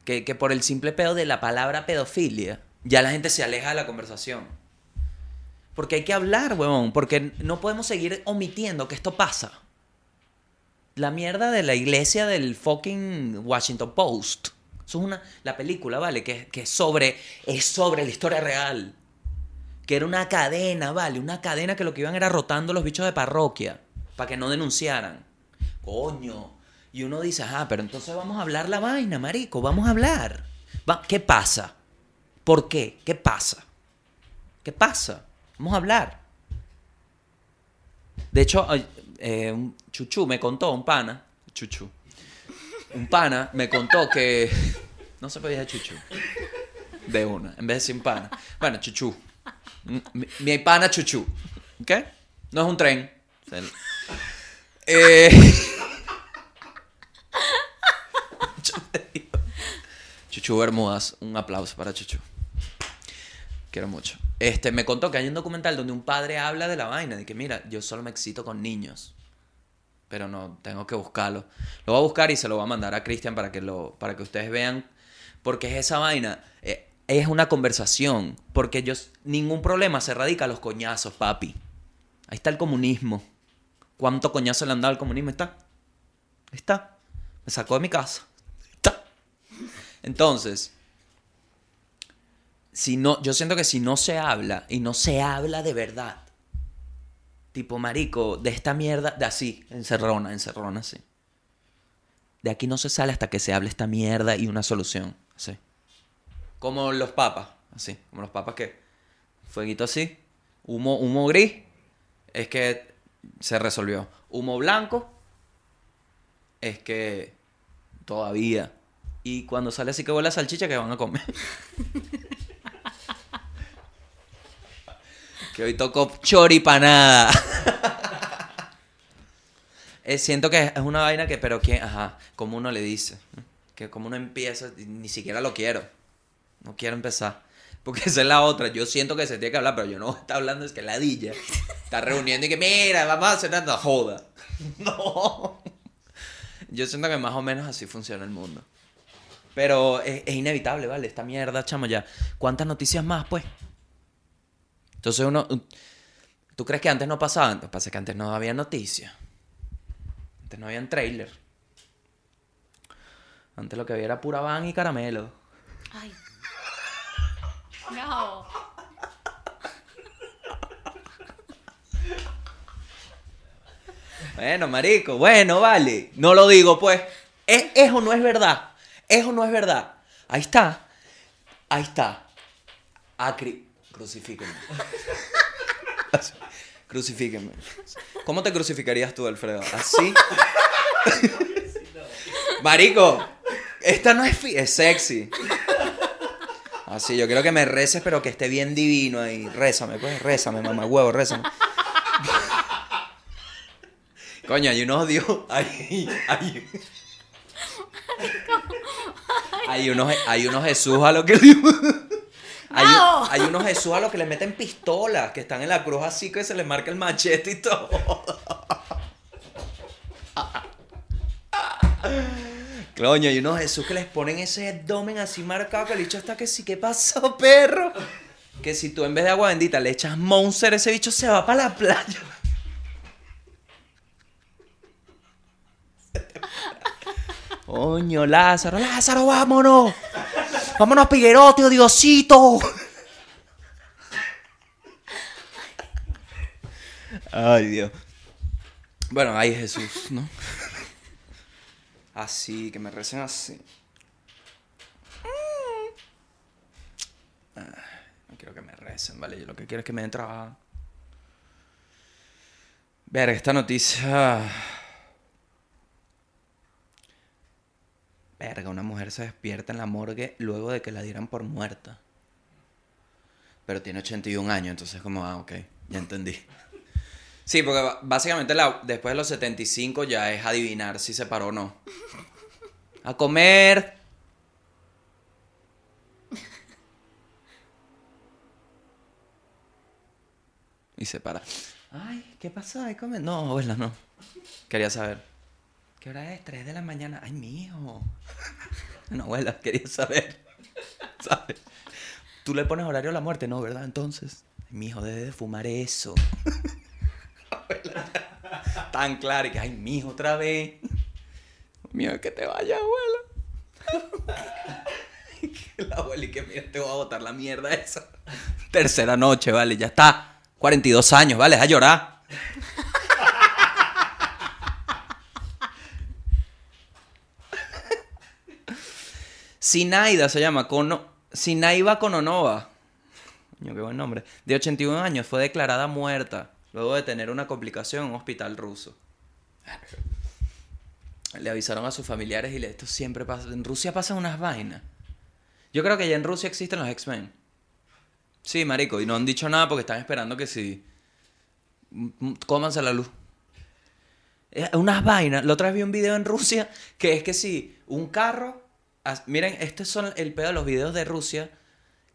Que, que por el simple pedo de la palabra pedofilia, ya la gente se aleja de la conversación. Porque hay que hablar, huevón, porque no podemos seguir omitiendo que esto pasa. La mierda de la iglesia del fucking Washington Post. Eso es una. La película, ¿vale? Que, que sobre. Es sobre la historia real. Que era una cadena, ¿vale? Una cadena que lo que iban era rotando los bichos de parroquia. Para que no denunciaran. Coño. Y uno dice, ah, pero entonces vamos a hablar la vaina, marico. Vamos a hablar. Va- ¿Qué pasa? ¿Por qué? ¿Qué pasa? ¿Qué pasa? Vamos a hablar. De hecho, eh, un chuchu me contó, un pana, chuchu, un pana me contó que [laughs] no se podía decir chuchu de una, en vez de un pana. Bueno, chuchu. Mi, mi pana chuchu. ¿Ok? No es un tren. Eh. [laughs] Chuchu Bermudas, un aplauso para Chuchu. Quiero mucho. Este, me contó que hay un documental donde un padre habla de la vaina, de que mira, yo solo me excito con niños. Pero no, tengo que buscarlo. Lo voy a buscar y se lo voy a mandar a Cristian para que lo para que ustedes vean porque es esa vaina. Eh, es una conversación. Porque ellos, ningún problema se radica a los coñazos, papi. Ahí está el comunismo. ¿Cuánto coñazo le han dado al comunismo? Está. Está. Me sacó de mi casa. Está. Entonces, si no, yo siento que si no se habla y no se habla de verdad, tipo marico, de esta mierda, de así, encerrona, encerrona, así. De aquí no se sale hasta que se hable esta mierda y una solución. Como los papas, así, como los papas que fueguito así, humo, humo gris, es que se resolvió. Humo blanco, es que todavía. Y cuando sale así que huele a salchicha, que van a comer? [laughs] que hoy tocó choripanada. [laughs] Eh, siento que es una vaina que, pero que, ajá, como uno le dice, que como uno empieza, ni siquiera lo quiero, no quiero empezar, [laughs] porque esa es la otra, yo siento que se tiene que hablar, pero yo no está hablando, es que ladilla, está reuniendo y que, mira, vamos a hacer tanta joda, [laughs] no, yo siento que más o menos así funciona el mundo, pero es, inevitable, ¿vale? Esta mierda, chamo, ya, ¿cuántas noticias más, pues? Entonces uno, ¿tú crees que antes no pasaban? Lo que pasa que antes no había noticias. Antes no habían trailer. Antes lo que había era pura van y caramelo. Ay. No. Bueno, marico, bueno, vale. No lo digo, pues. Es, eso no es verdad. Eso no es verdad. Ahí está. Ahí está. Acri... Crucifíquenme. Así. Crucifíquenme. ¿Cómo te crucificarías tú, Alfredo? ¿Así? Marico, esta no es, es sexy. Así, yo quiero que me reces, pero que esté bien divino ahí. Rézame, pues, rézame, mamá, huevo, rézame. [laughs] Coño, hay unos dios. Hay, hay, hay unos, hay unos Jesús a lo que le- hay, No. hay unos Jesús a los que le meten pistolas, que están en la cruz así que se les marca el machete y todo. Coño, hay unos Jesús que les ponen ese abdomen así marcado que el bicho está que sí, ¿qué pasó, [laughs] perro? Que si tú en vez de agua bendita le echas Monster, ese bicho se va para la playa. Coño, Lázaro, Lázaro, vámonos. Vámonos, Piguerote, Diosito. Ay, Dios. Bueno, ay, Jesús, ¿no? Así, que me recen así. Ah, No quiero que me recen, ¿vale? Yo lo que quiero es que me den trabajo. Ver, esta noticia... Verga, una mujer se despierta en la morgue luego de que la dieran por muerta. Pero tiene 81 años, entonces como, ah, ok, ya entendí. Sí, porque básicamente después de los 75 ya es adivinar si se paró o no. A comer. Y se para. Ay, ¿qué pasó? ¿Hay comer? No, abuela, no. Quería saber. ¿Qué hora es? 3 de la mañana. Ay, hijo. No, abuela, quería saber. ¿Sabes? Tú le pones horario a la muerte, ¿no? ¿Verdad? Entonces, mi hijo debe de fumar eso. Abuela. [laughs] Tan claro y que, ay, mi hijo, otra vez. [laughs] Mío, que te vaya, abuela. [laughs] Y que la abuela y que mira, te voy a botar la mierda esa. Tercera noche, vale, ya está. 42 años, vale, a llorar. Sinaida se llama, Cono, Sinaiba Kononova. Qué buen nombre. De 81 años, fue declarada muerta luego de tener una complicación en un hospital ruso. Le avisaron a sus familiares y le, esto siempre pasa. En Rusia pasan unas vainas. Yo creo que ya en Rusia existen los X-Men. Sí, marico, y no han dicho nada porque están esperando que si... mm, Cómanse la luz. Eh, Unas vainas. La otra vez vi un video en Rusia que es que si un carro miren, este son el pedo de los videos de Rusia.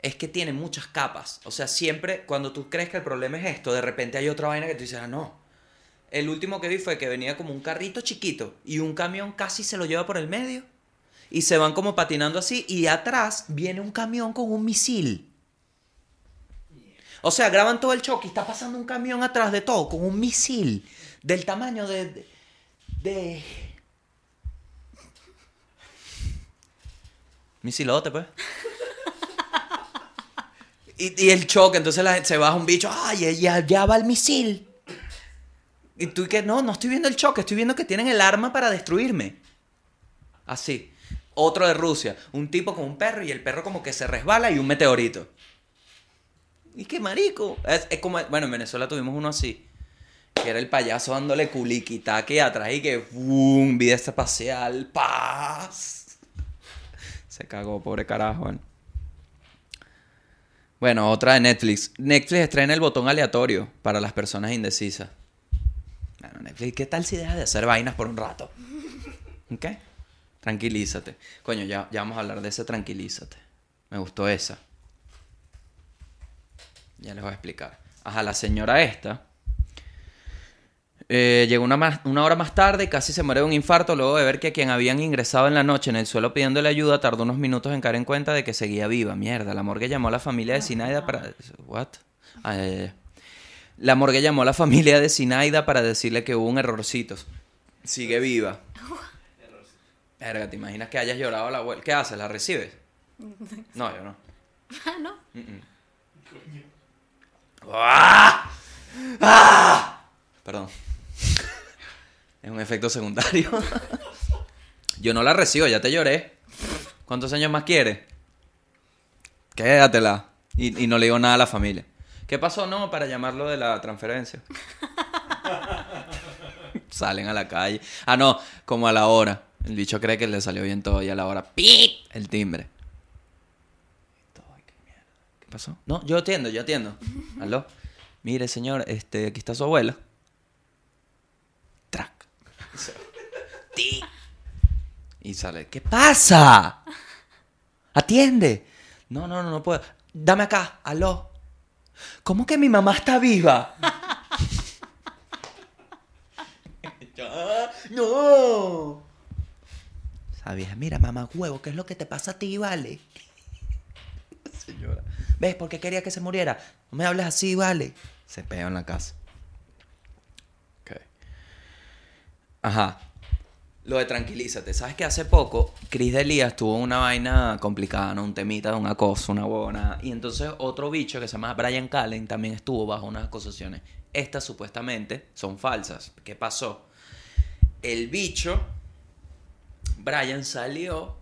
Es que tienen muchas capas. O sea, siempre cuando tú crees que el problema es esto, de repente hay otra vaina que tú dices, ah, no. El último que vi fue que venía como un carrito chiquito y un camión casi se lo lleva por el medio. Y se van como patinando así y atrás viene un camión con un misil. O sea, graban todo el choque y está pasando un camión atrás de todo con un misil del tamaño de, de- [laughs] Misilote, pues. Y, y el choque, entonces la gente se baja un bicho, ¡ay, ya, ya va el misil! Y tú y que no, no estoy viendo el choque, estoy viendo que tienen el arma para destruirme. Así. Otro de Rusia, un tipo con un perro y el perro como que se resbala y un meteorito. Y qué marico. Es, como, bueno, en Venezuela tuvimos uno así. Que era el payaso dándole culiquitaque atrás y que ¡bum! Vida espacial. ¡Paz! Se cagó, pobre carajo. ¿eh? Bueno, otra de Netflix. Netflix estrena el botón aleatorio para las personas indecisas. Bueno, Netflix, ¿qué tal si deja de hacer vainas por un rato? ¿Ok? Tranquilízate. Coño, ya, ya vamos a hablar de ese tranquilízate. Me gustó esa. Ya les voy a explicar. Ajá, la señora esta. Eh, llegó una, más- una hora más tarde y casi se muere de un infarto luego de ver que quien habían ingresado en la noche en el suelo pidiéndole ayuda tardó unos minutos en caer en cuenta de que seguía viva. Mierda, la morgue llamó a la familia de Sinaida para... ¿What? Ah. La morgue llamó a la familia de Sinaida para decirle que hubo un errorcito. Sigue viva. [laughs] Verga, ¿te imaginas que hayas llorado a la abuela? ¿Qué haces? ¿La recibes? [laughs] No, yo no. Ah, no. ¡Ah! ¡Ah! Perdón. [laughs] Es un efecto secundario. [laughs] Yo no la recibo, ya te lloré. ¿Cuántos años más quieres? Quédatela. Y, y no le digo nada a la familia. ¿Qué pasó? No, para llamarlo de la transferencia. [laughs] Salen a la calle. Ah, no, como a la hora. El bicho cree que le salió bien todo y a la hora. ¡Pip! El timbre. ¿Qué pasó? No, yo atiendo, yo atiendo. ¿Aló? Mire, señor, este, aquí está su abuela. Ti. Y sale, ¿qué pasa? Atiende. No, no, no, no puedo. Dame acá, aló. ¿Cómo que mi mamá está viva? [laughs] No. Vieja, mira, mamá huevo, ¿qué es lo que te pasa a ti, vale? [laughs] Señora. ¿Ves por qué quería que se muriera? No me hables así, vale. Se pegó en la casa. Ok. Ajá. Lo de tranquilízate. ¿Sabes que hace poco Chris Delías tuvo una vaina complicada, ¿no? Un temita de un acoso, una buena. Y entonces otro bicho que se llama Brian Callen también estuvo bajo unas acusaciones. Estas supuestamente son falsas. ¿Qué pasó? El bicho, Brian salió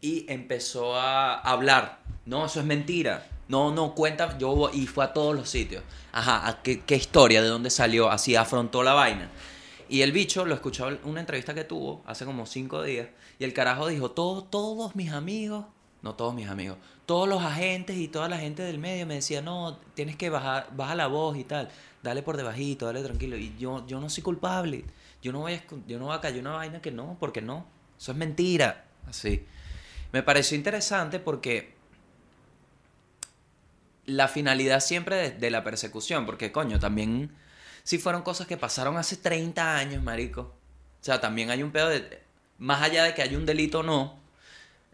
y empezó a hablar. No, eso es mentira. No, no, cuenta. Yo y fue a todos los sitios. Ajá, ¿a qué, qué historia? ¿De dónde salió? Así afrontó la vaina. Y el bicho lo escuchó en una entrevista que tuvo hace como cinco días. Y el carajo dijo: "Todo- Todos mis amigos, no todos mis amigos, todos los agentes y toda la gente del medio me decía: No, tienes que bajar, baja la voz y tal. Dale por debajito, dale tranquilo. Y yo, yo no soy culpable. Yo no voy a, yo no voy a una vaina que no, porque no. Eso es mentira. Así. Me pareció interesante porque la finalidad siempre de, de la persecución, porque coño, también si fueron cosas que pasaron hace 30 años, marico. O sea, también hay un pedo de más allá de que haya un delito o no,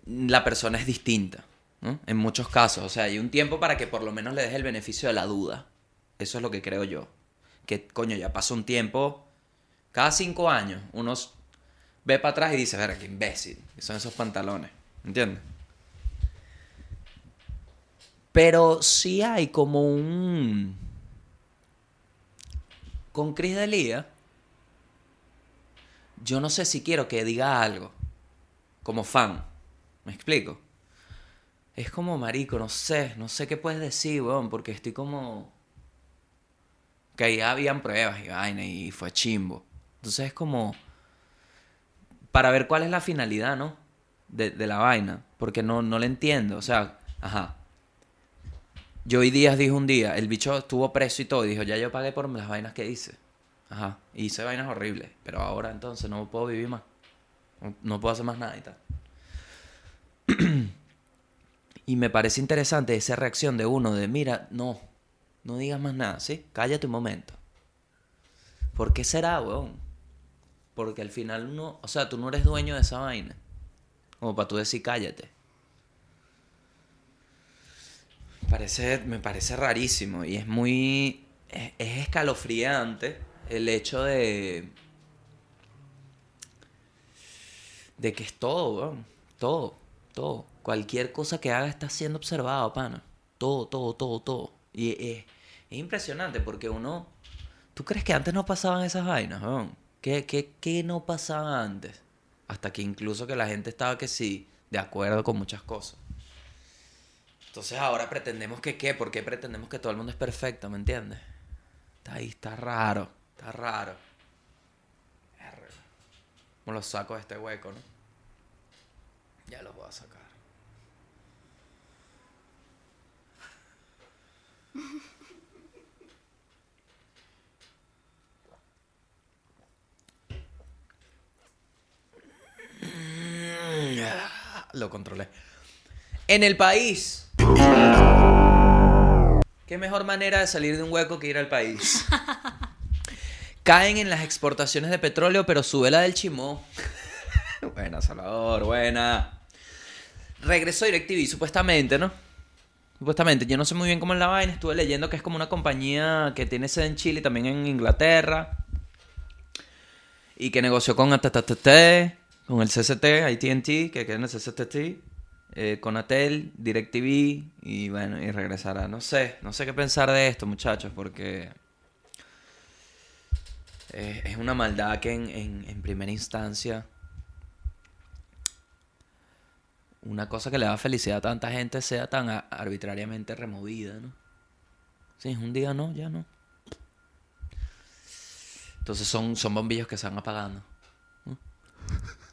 la persona es distinta, ¿no? En muchos casos, o sea, hay un tiempo para que por lo menos le des el beneficio de la duda. Eso es lo que creo yo. Que coño, ya pasó un tiempo, cada cinco años, uno s- ve para atrás y dice, verga, qué imbécil, son esos pantalones, ¿entiendes? Pero sí hay como un... Con Chris D'Elia, yo no sé si quiero que diga algo, como fan, ¿me explico? Es como marico, no sé, no sé qué puedes decir, weón, porque estoy como... Que ahí habían pruebas y vaina y fue chimbo. Entonces es como... Para ver cuál es la finalidad, ¿no? De, de la vaina, porque no, no le entiendo, o sea, ajá. Joey Díaz dijo un día, el bicho estuvo preso y todo, y dijo, ya yo pagué por las vainas que hice. Ajá, hice vainas horribles, pero ahora entonces no puedo vivir más. No, no puedo hacer más nada y tal. [clears throat] Y me parece interesante esa reacción de uno de, mira, no, no digas más nada, ¿sí? Cállate un momento. ¿Por qué será, weón? Porque al final uno, o sea, tú no eres dueño de esa vaina. Como para tú decir cállate. Parece, me parece rarísimo y es muy, es, es escalofriante el hecho de, de que es todo. Todo, todo. Cualquier cosa que haga está siendo observado, pana. Todo, todo, todo, todo. Y es, es impresionante porque uno... ¿Tú crees que antes no pasaban esas vainas, weón? ¿Qué, qué, qué no pasaba antes? Hasta que incluso que la gente estaba que sí, de acuerdo con muchas cosas. Entonces ahora pretendemos que qué, ¿por qué pretendemos que todo el mundo es perfecto, ¿me entiendes? Está ahí, está raro, está raro. ¿Cómo lo saco de este hueco, no? Ya los voy a sacar. [laughs] Lo controlé. En el país. ¿Qué mejor manera de salir de un hueco que ir al país? [laughs] Caen en las exportaciones de petróleo, pero sube la del chimó. [laughs] buena, Salvador, buena. Regresó DirecTV, supuestamente, ¿no? Supuestamente, yo no sé muy bien cómo es la vaina. Estuve leyendo que es como una compañía que tiene sede en Chile y también en Inglaterra. Y que negoció con ATTT, con el CCT, ATT, que queda en el CCTT, eh, con Atel, DirecTV y bueno, y regresará. No sé, no sé qué pensar de esto, muchachos, porque eh, es una maldad que en, en, primera instancia una cosa que le da felicidad a tanta gente sea tan arbitrariamente removida, ¿no? Sí, un día no, ya no. Entonces son, son bombillos que se van apagando. ¿no? [laughs]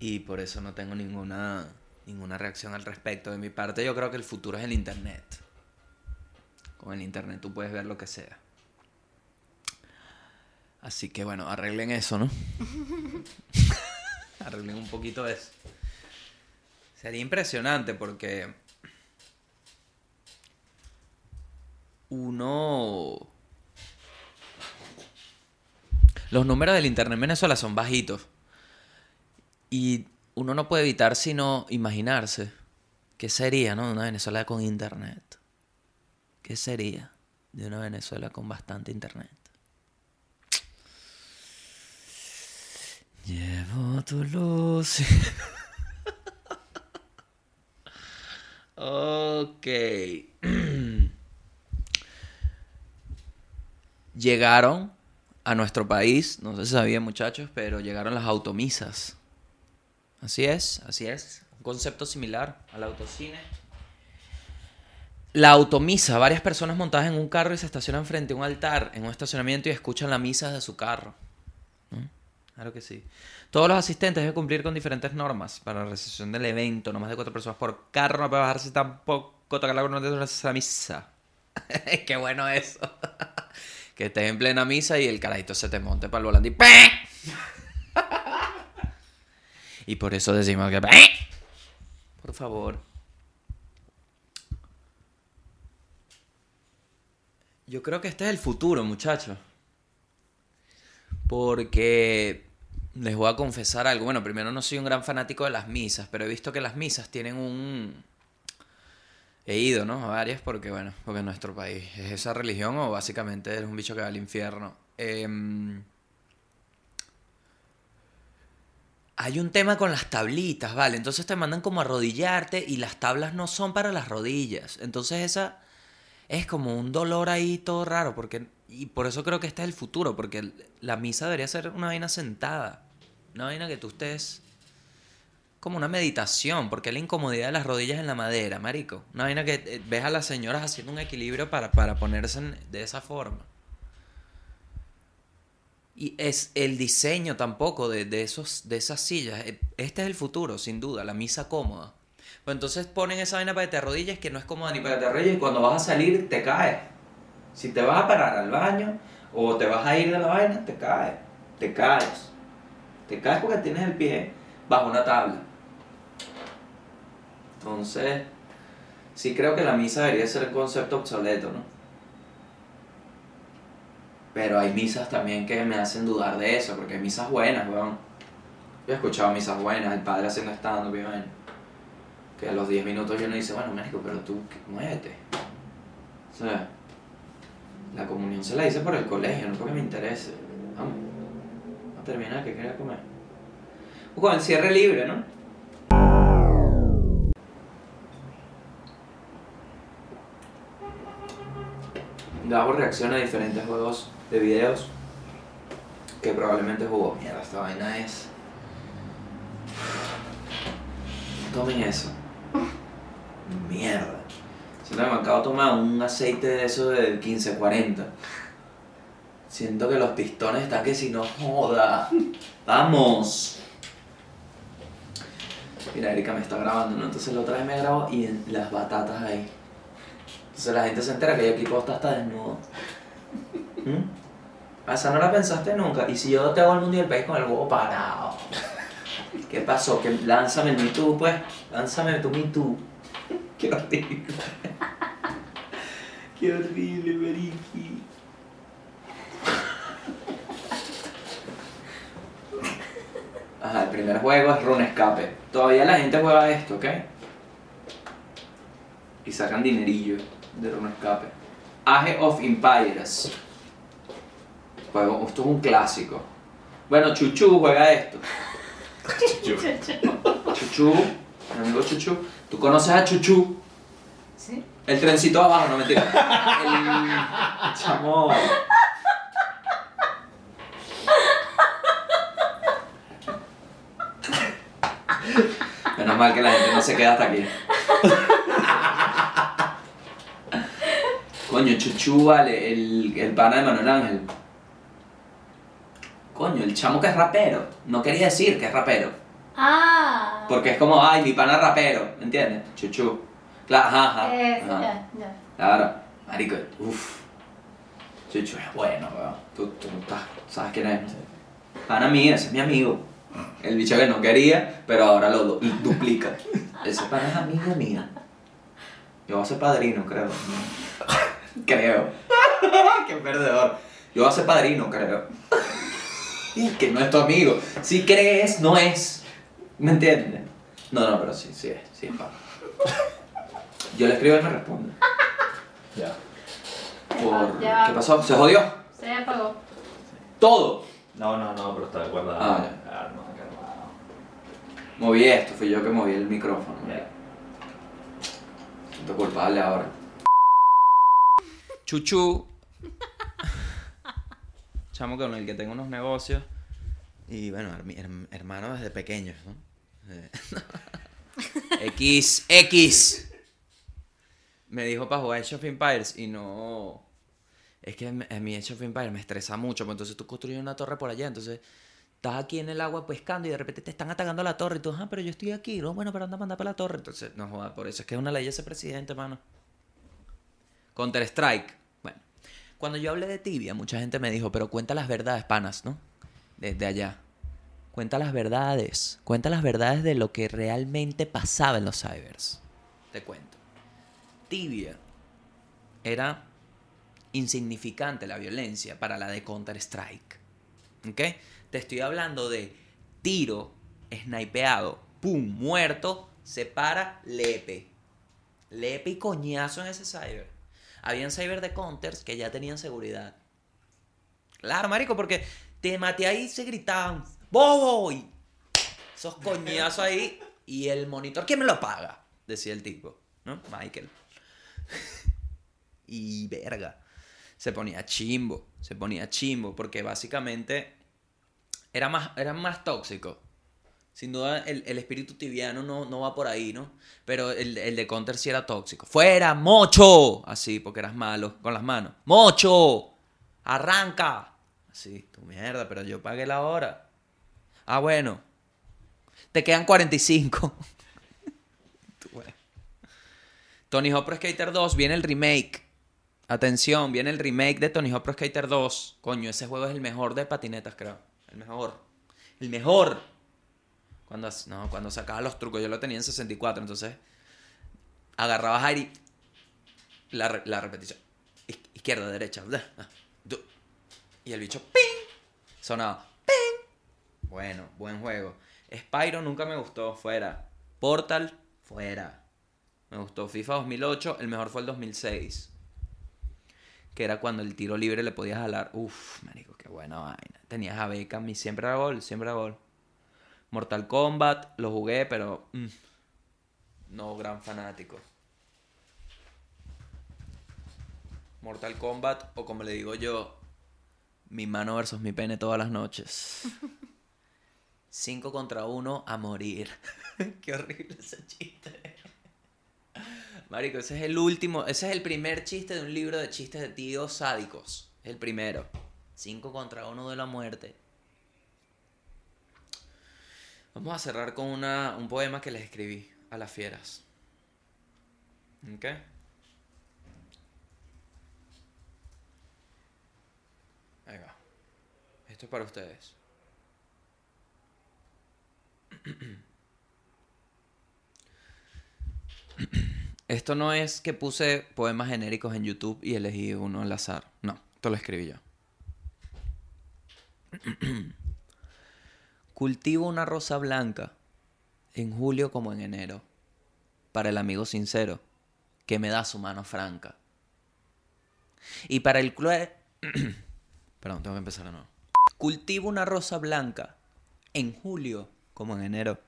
Y por eso no tengo ninguna, ninguna reacción al respecto. De mi parte, yo creo que el futuro es el Internet. Con el Internet tú puedes ver lo que sea. Así que bueno, arreglen eso, ¿no? [laughs] arreglen un poquito eso. Sería impresionante porque uno... Los números del Internet en Venezuela son bajitos. Y uno no puede evitar sino imaginarse qué sería, ¿no? Una Venezuela con Internet. ¿Qué sería de una Venezuela con bastante Internet? Llevo tu luz. [laughs] ok. [clears throat] Llegaron a nuestro país, no sé si sabían muchachos, pero llegaron las automisas. Así es, así es. Un concepto similar al autocine. La automisa, varias personas montadas en un carro y se estacionan frente a un altar en un estacionamiento y escuchan la misa de su carro. ¿Mm? Claro que sí. Todos los asistentes deben cumplir con diferentes normas para la recepción del evento. No más de cuatro personas por carro, no puede bajarse tampoco tocar la corona de la misa. [laughs] Qué bueno eso. [laughs] que estés en plena misa y el carajito se te monte para el volante y. Y por eso decimos que... Por favor. Yo creo que este es el futuro, muchachos. Porque les voy a confesar algo. Bueno, primero no soy un gran fanático de las misas, pero he visto que las misas tienen un... He ido, ¿no? A varias porque, bueno, porque nuestro país es esa religión o básicamente eres un bicho que va al infierno. Em, Hay un tema con las tablitas, ¿vale? Entonces te mandan como a arrodillarte y las tablas no son para las rodillas. Entonces esa es como un dolor ahí todo raro, porque y por eso creo que este es el futuro, porque la misa debería ser una vaina sentada, una vaina que tú estés como una meditación, porque la incomodidad de las rodillas en la madera, marico, una vaina que eh, ves a las señoras haciendo un equilibrio para, para ponerse de esa forma. Y es el diseño tampoco de, de esos, de esas sillas. Eh, Este es el futuro, sin duda, la misa cómoda. Pues entonces ponen esa vaina para que te arrodilles que no es cómoda ni para que te arrodilles y cuando vas a salir te caes. Si te vas a parar al baño o te vas a ir de la vaina, te caes. Te caes. Te caes porque tienes el pie bajo una tabla. Entonces, sí creo que la misa debería ser un concepto obsoleto, ¿no? Pero hay misas también que me hacen dudar de eso, porque hay misas buenas, weón. Yo he escuchado misas buenas, el padre haciendo stand-up. Que a los 10 minutos yo no dice, bueno, médico, pero tú, ¿qué- muévete. O sea, la comunión se la hice por el colegio, no porque me interese. Vamos, a terminar, que quería comer. Con el cierre libre, ¿no? Gabo reacciona a diferentes juegos de videos que probablemente jugó. Mierda, esta vaina es. Tomen eso. Mierda. Siento que me acabo de tomar un aceite de eso del 1540. Siento que los pistones están que si no joda. Vamos. Mira, Erika me está grabando, ¿no? Entonces la otra vez me grabó y las batatas ahí. Entonces la gente se entera que yo aquí puedo estar hasta desnudo. ¿Mm? Ah, Esa no la pensaste nunca. Y si yo te hago el mundo y el país con el huevo parado. ¿Qué pasó? Que lánzame el Me Too, pues. Lánzame tu Me Too. [laughs] Qué horrible. Qué horrible, Meriki. Ajá, el primer juego es Run Escape. Todavía la gente juega esto, ¿ok? Y sacan dinerillo de Run Escape. Age of Empires. Juego, esto es un clásico. Bueno, Chuchu juega esto. Chuchu, mi amigo Chuchu. ¿Tú conoces a Chuchu? ¿Sí? El trencito abajo, no mentira. El chamo. Menos mal que la gente no se queda hasta aquí. Coño, Chuchu, vale, el, el pana de Manuel Ángel. Coño, el chamo que es rapero. No quería decir que es rapero. Ah. Porque es como, ay, mi pana rapero, ¿entiendes? Chuchu. Claro, ajá, ajá. Eh, ajá. ya, ya. Claro, marico, uff. Chuchu es bueno, weón. Tú, tú estás- sabes quién es. Pana mía, ese es mi amigo. El bicho que no quería, pero ahora lo du- duplica. [laughs] Ese pana es amigo mío. Yo voy a ser padrino, creo. [laughs] creo. [laughs] Qué perdedor. Yo voy a ser padrino, creo. Y que no es tu amigo. Si crees, no es. ¿Me entiendes? No, no, pero sí, sí es, sí es. Yo le escribo y me responde. Ya. Por... Ya. ¿Qué pasó? ¿Se jodió? Se apagó. Todo. No, no, no, pero está guardado. Ah, Calma, calma. Moví esto, fui yo que moví el micrófono. Ya. Siento culpable ahora. Chuchu. Chamo con el que tengo unos negocios. Y bueno, herm- hermano desde pequeños, ¿no? Eh, [laughs] X, X. Me dijo para jugar Age of Empires y no. Es que a mi Age of Empires me estresa mucho, porque entonces tú construyes una torre por allá, entonces estás aquí en el agua pescando y de repente te están atacando la torre y tú, ah, pero yo estoy aquí, no, bueno, pero anda a mandar para la torre. Entonces, no joda, por eso es que es una ley ese presidente, mano. Counter Strike. Cuando yo hablé de tibia, mucha gente me dijo, pero cuenta las verdades, panas, ¿no? Desde allá. Cuenta las verdades. Cuenta las verdades de lo que realmente pasaba en los cybers. Te cuento. Tibia era insignificante la violencia para la de Counter Strike. ¿Ok? Te estoy hablando de tiro, snipeado, pum, muerto, se para, lepe. Lepe y coñazo en ese cyber. Habían cyber de counters que ya tenían seguridad. Claro, marico, porque te maté ahí y se gritaban, ¡Bobo! Y esos coñazos ahí. Y el monitor, ¿quién me lo paga? Decía el tipo, ¿no? Michael. [laughs] y verga. Se ponía chimbo, se ponía chimbo, porque básicamente era más, era más tóxico. Sin duda, el, el espíritu tibiano no, no va por ahí, ¿no? Pero el, el de Counter sí era tóxico. ¡Fuera, mocho! Así, porque eras malo con las manos. ¡Mocho! ¡Arranca! Así, tu mierda, pero yo pagué la hora. Ah, bueno. Te quedan 45. Tú, bueno. Tony Hawk Pro Skater 2, viene el remake. Atención, viene el remake de Tony Hawk Pro Skater 2. Coño, ese juego es el mejor de patinetas, creo. El mejor. El mejor. Cuando, no, cuando sacaba los trucos, yo lo tenía en 64, entonces agarrabas aire y la, la repetición. Iz- Izquierda, derecha. ah, Y el bicho, ¡ping! Sonaba, ¡ping! Bueno, buen juego. Spyro nunca me gustó, fuera. Portal, fuera. Me gustó FIFA 2008, el mejor fue el 2006. Que era cuando el tiro libre le podías jalar. Uf, marico, qué buena vaina. Tenías a Beckham y siempre era gol, siempre era gol. Mortal Kombat, lo jugué, pero... mm, no gran fanático. Mortal Kombat, o como le digo yo, mi mano versus mi pene todas las noches. [laughs] Cinco contra uno a morir. [laughs] Qué horrible ese chiste. Marico, ese es el último, ese es el primer chiste de un libro de chistes de tíos sádicos. Es el primero. Cinco contra uno de la muerte. Vamos a cerrar con una, un poema que les escribí a las fieras. ¿Ok? Ahí va. Esto es para ustedes. [clears throat] Esto no es que puse poemas genéricos en YouTube y elegí uno al azar. No, esto lo escribí yo. [clears throat] Cultivo una rosa blanca en julio como en enero, para el amigo sincero que me da su mano franca. Y para el cruel... [clears throat] Perdón, tengo que empezar de nuevo. Cultivo una rosa blanca en julio como en enero,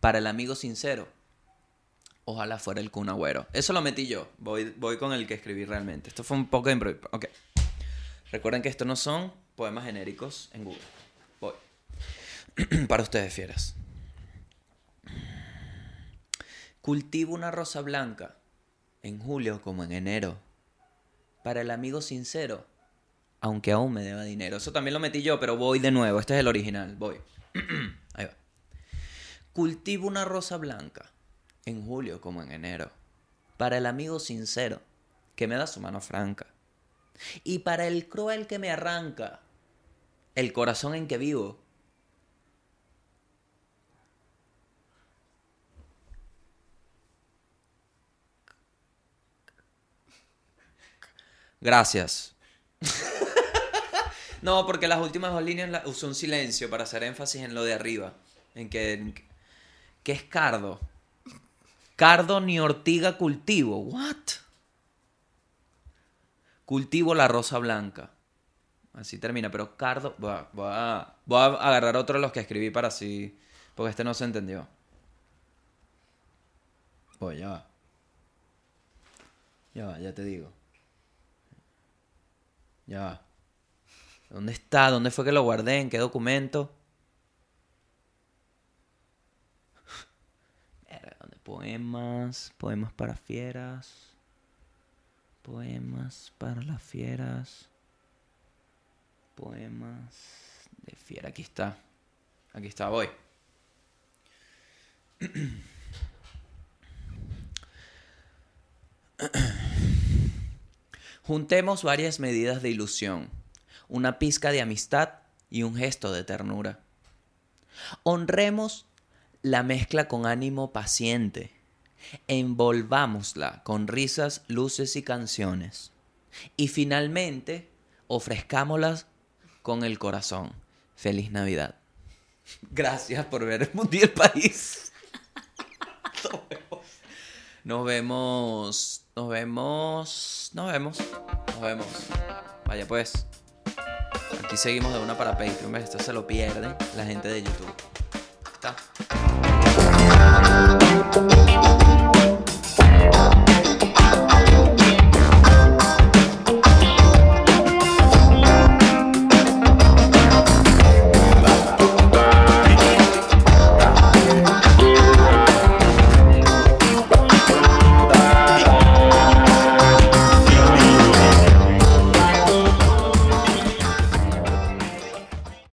para el amigo sincero. Ojalá fuera el Kun Agüero. Eso lo metí yo. Voy, voy con el que escribí realmente. Esto fue un poco de improviso. Ok. Recuerden que estos no son poemas genéricos en Google. [clears throat] Para ustedes, fieras. Cultivo una rosa blanca en julio como en enero. Para el amigo sincero, aunque aún me deba dinero. Eso también lo metí yo, pero voy de nuevo. Este es el original. Voy. [clears throat] Ahí va. Cultivo una rosa blanca en julio como en enero. Para el amigo sincero que me da su mano franca. Y para el cruel que me arranca el corazón en que vivo. Gracias. [laughs] no, porque las últimas dos líneas usé un silencio para hacer énfasis en lo de arriba. En que, en que- ¿qué es cardo? Cardo ni ortiga cultivo. What? Cultivo la rosa blanca. Así termina, pero cardo. Voy a, voy a- voy a agarrar otro de los que escribí para así. Porque este no se entendió. Voy, ya va. Ya va, ya te digo. Ya. ¿Dónde está? ¿Dónde fue que lo guardé? ¿En qué documento? ¿dónde? Poemas, poemas para fieras. Poemas para las fieras. Poemas de fiera. Aquí está. Aquí está, voy. [clears throat] Juntemos varias medidas de ilusión, una pizca de amistad y un gesto de ternura. Honremos la mezcla con ánimo paciente. Envolvámosla con risas, luces y canciones. Y finalmente, ofrezcámoslas con el corazón. Feliz Navidad. Gracias por ver el el País. [laughs] Nos vemos. Nos vemos. Nos vemos. Nos vemos. Vaya pues. Aquí seguimos de una para Patreon. Esto se lo pierde la gente de YouTube. Está.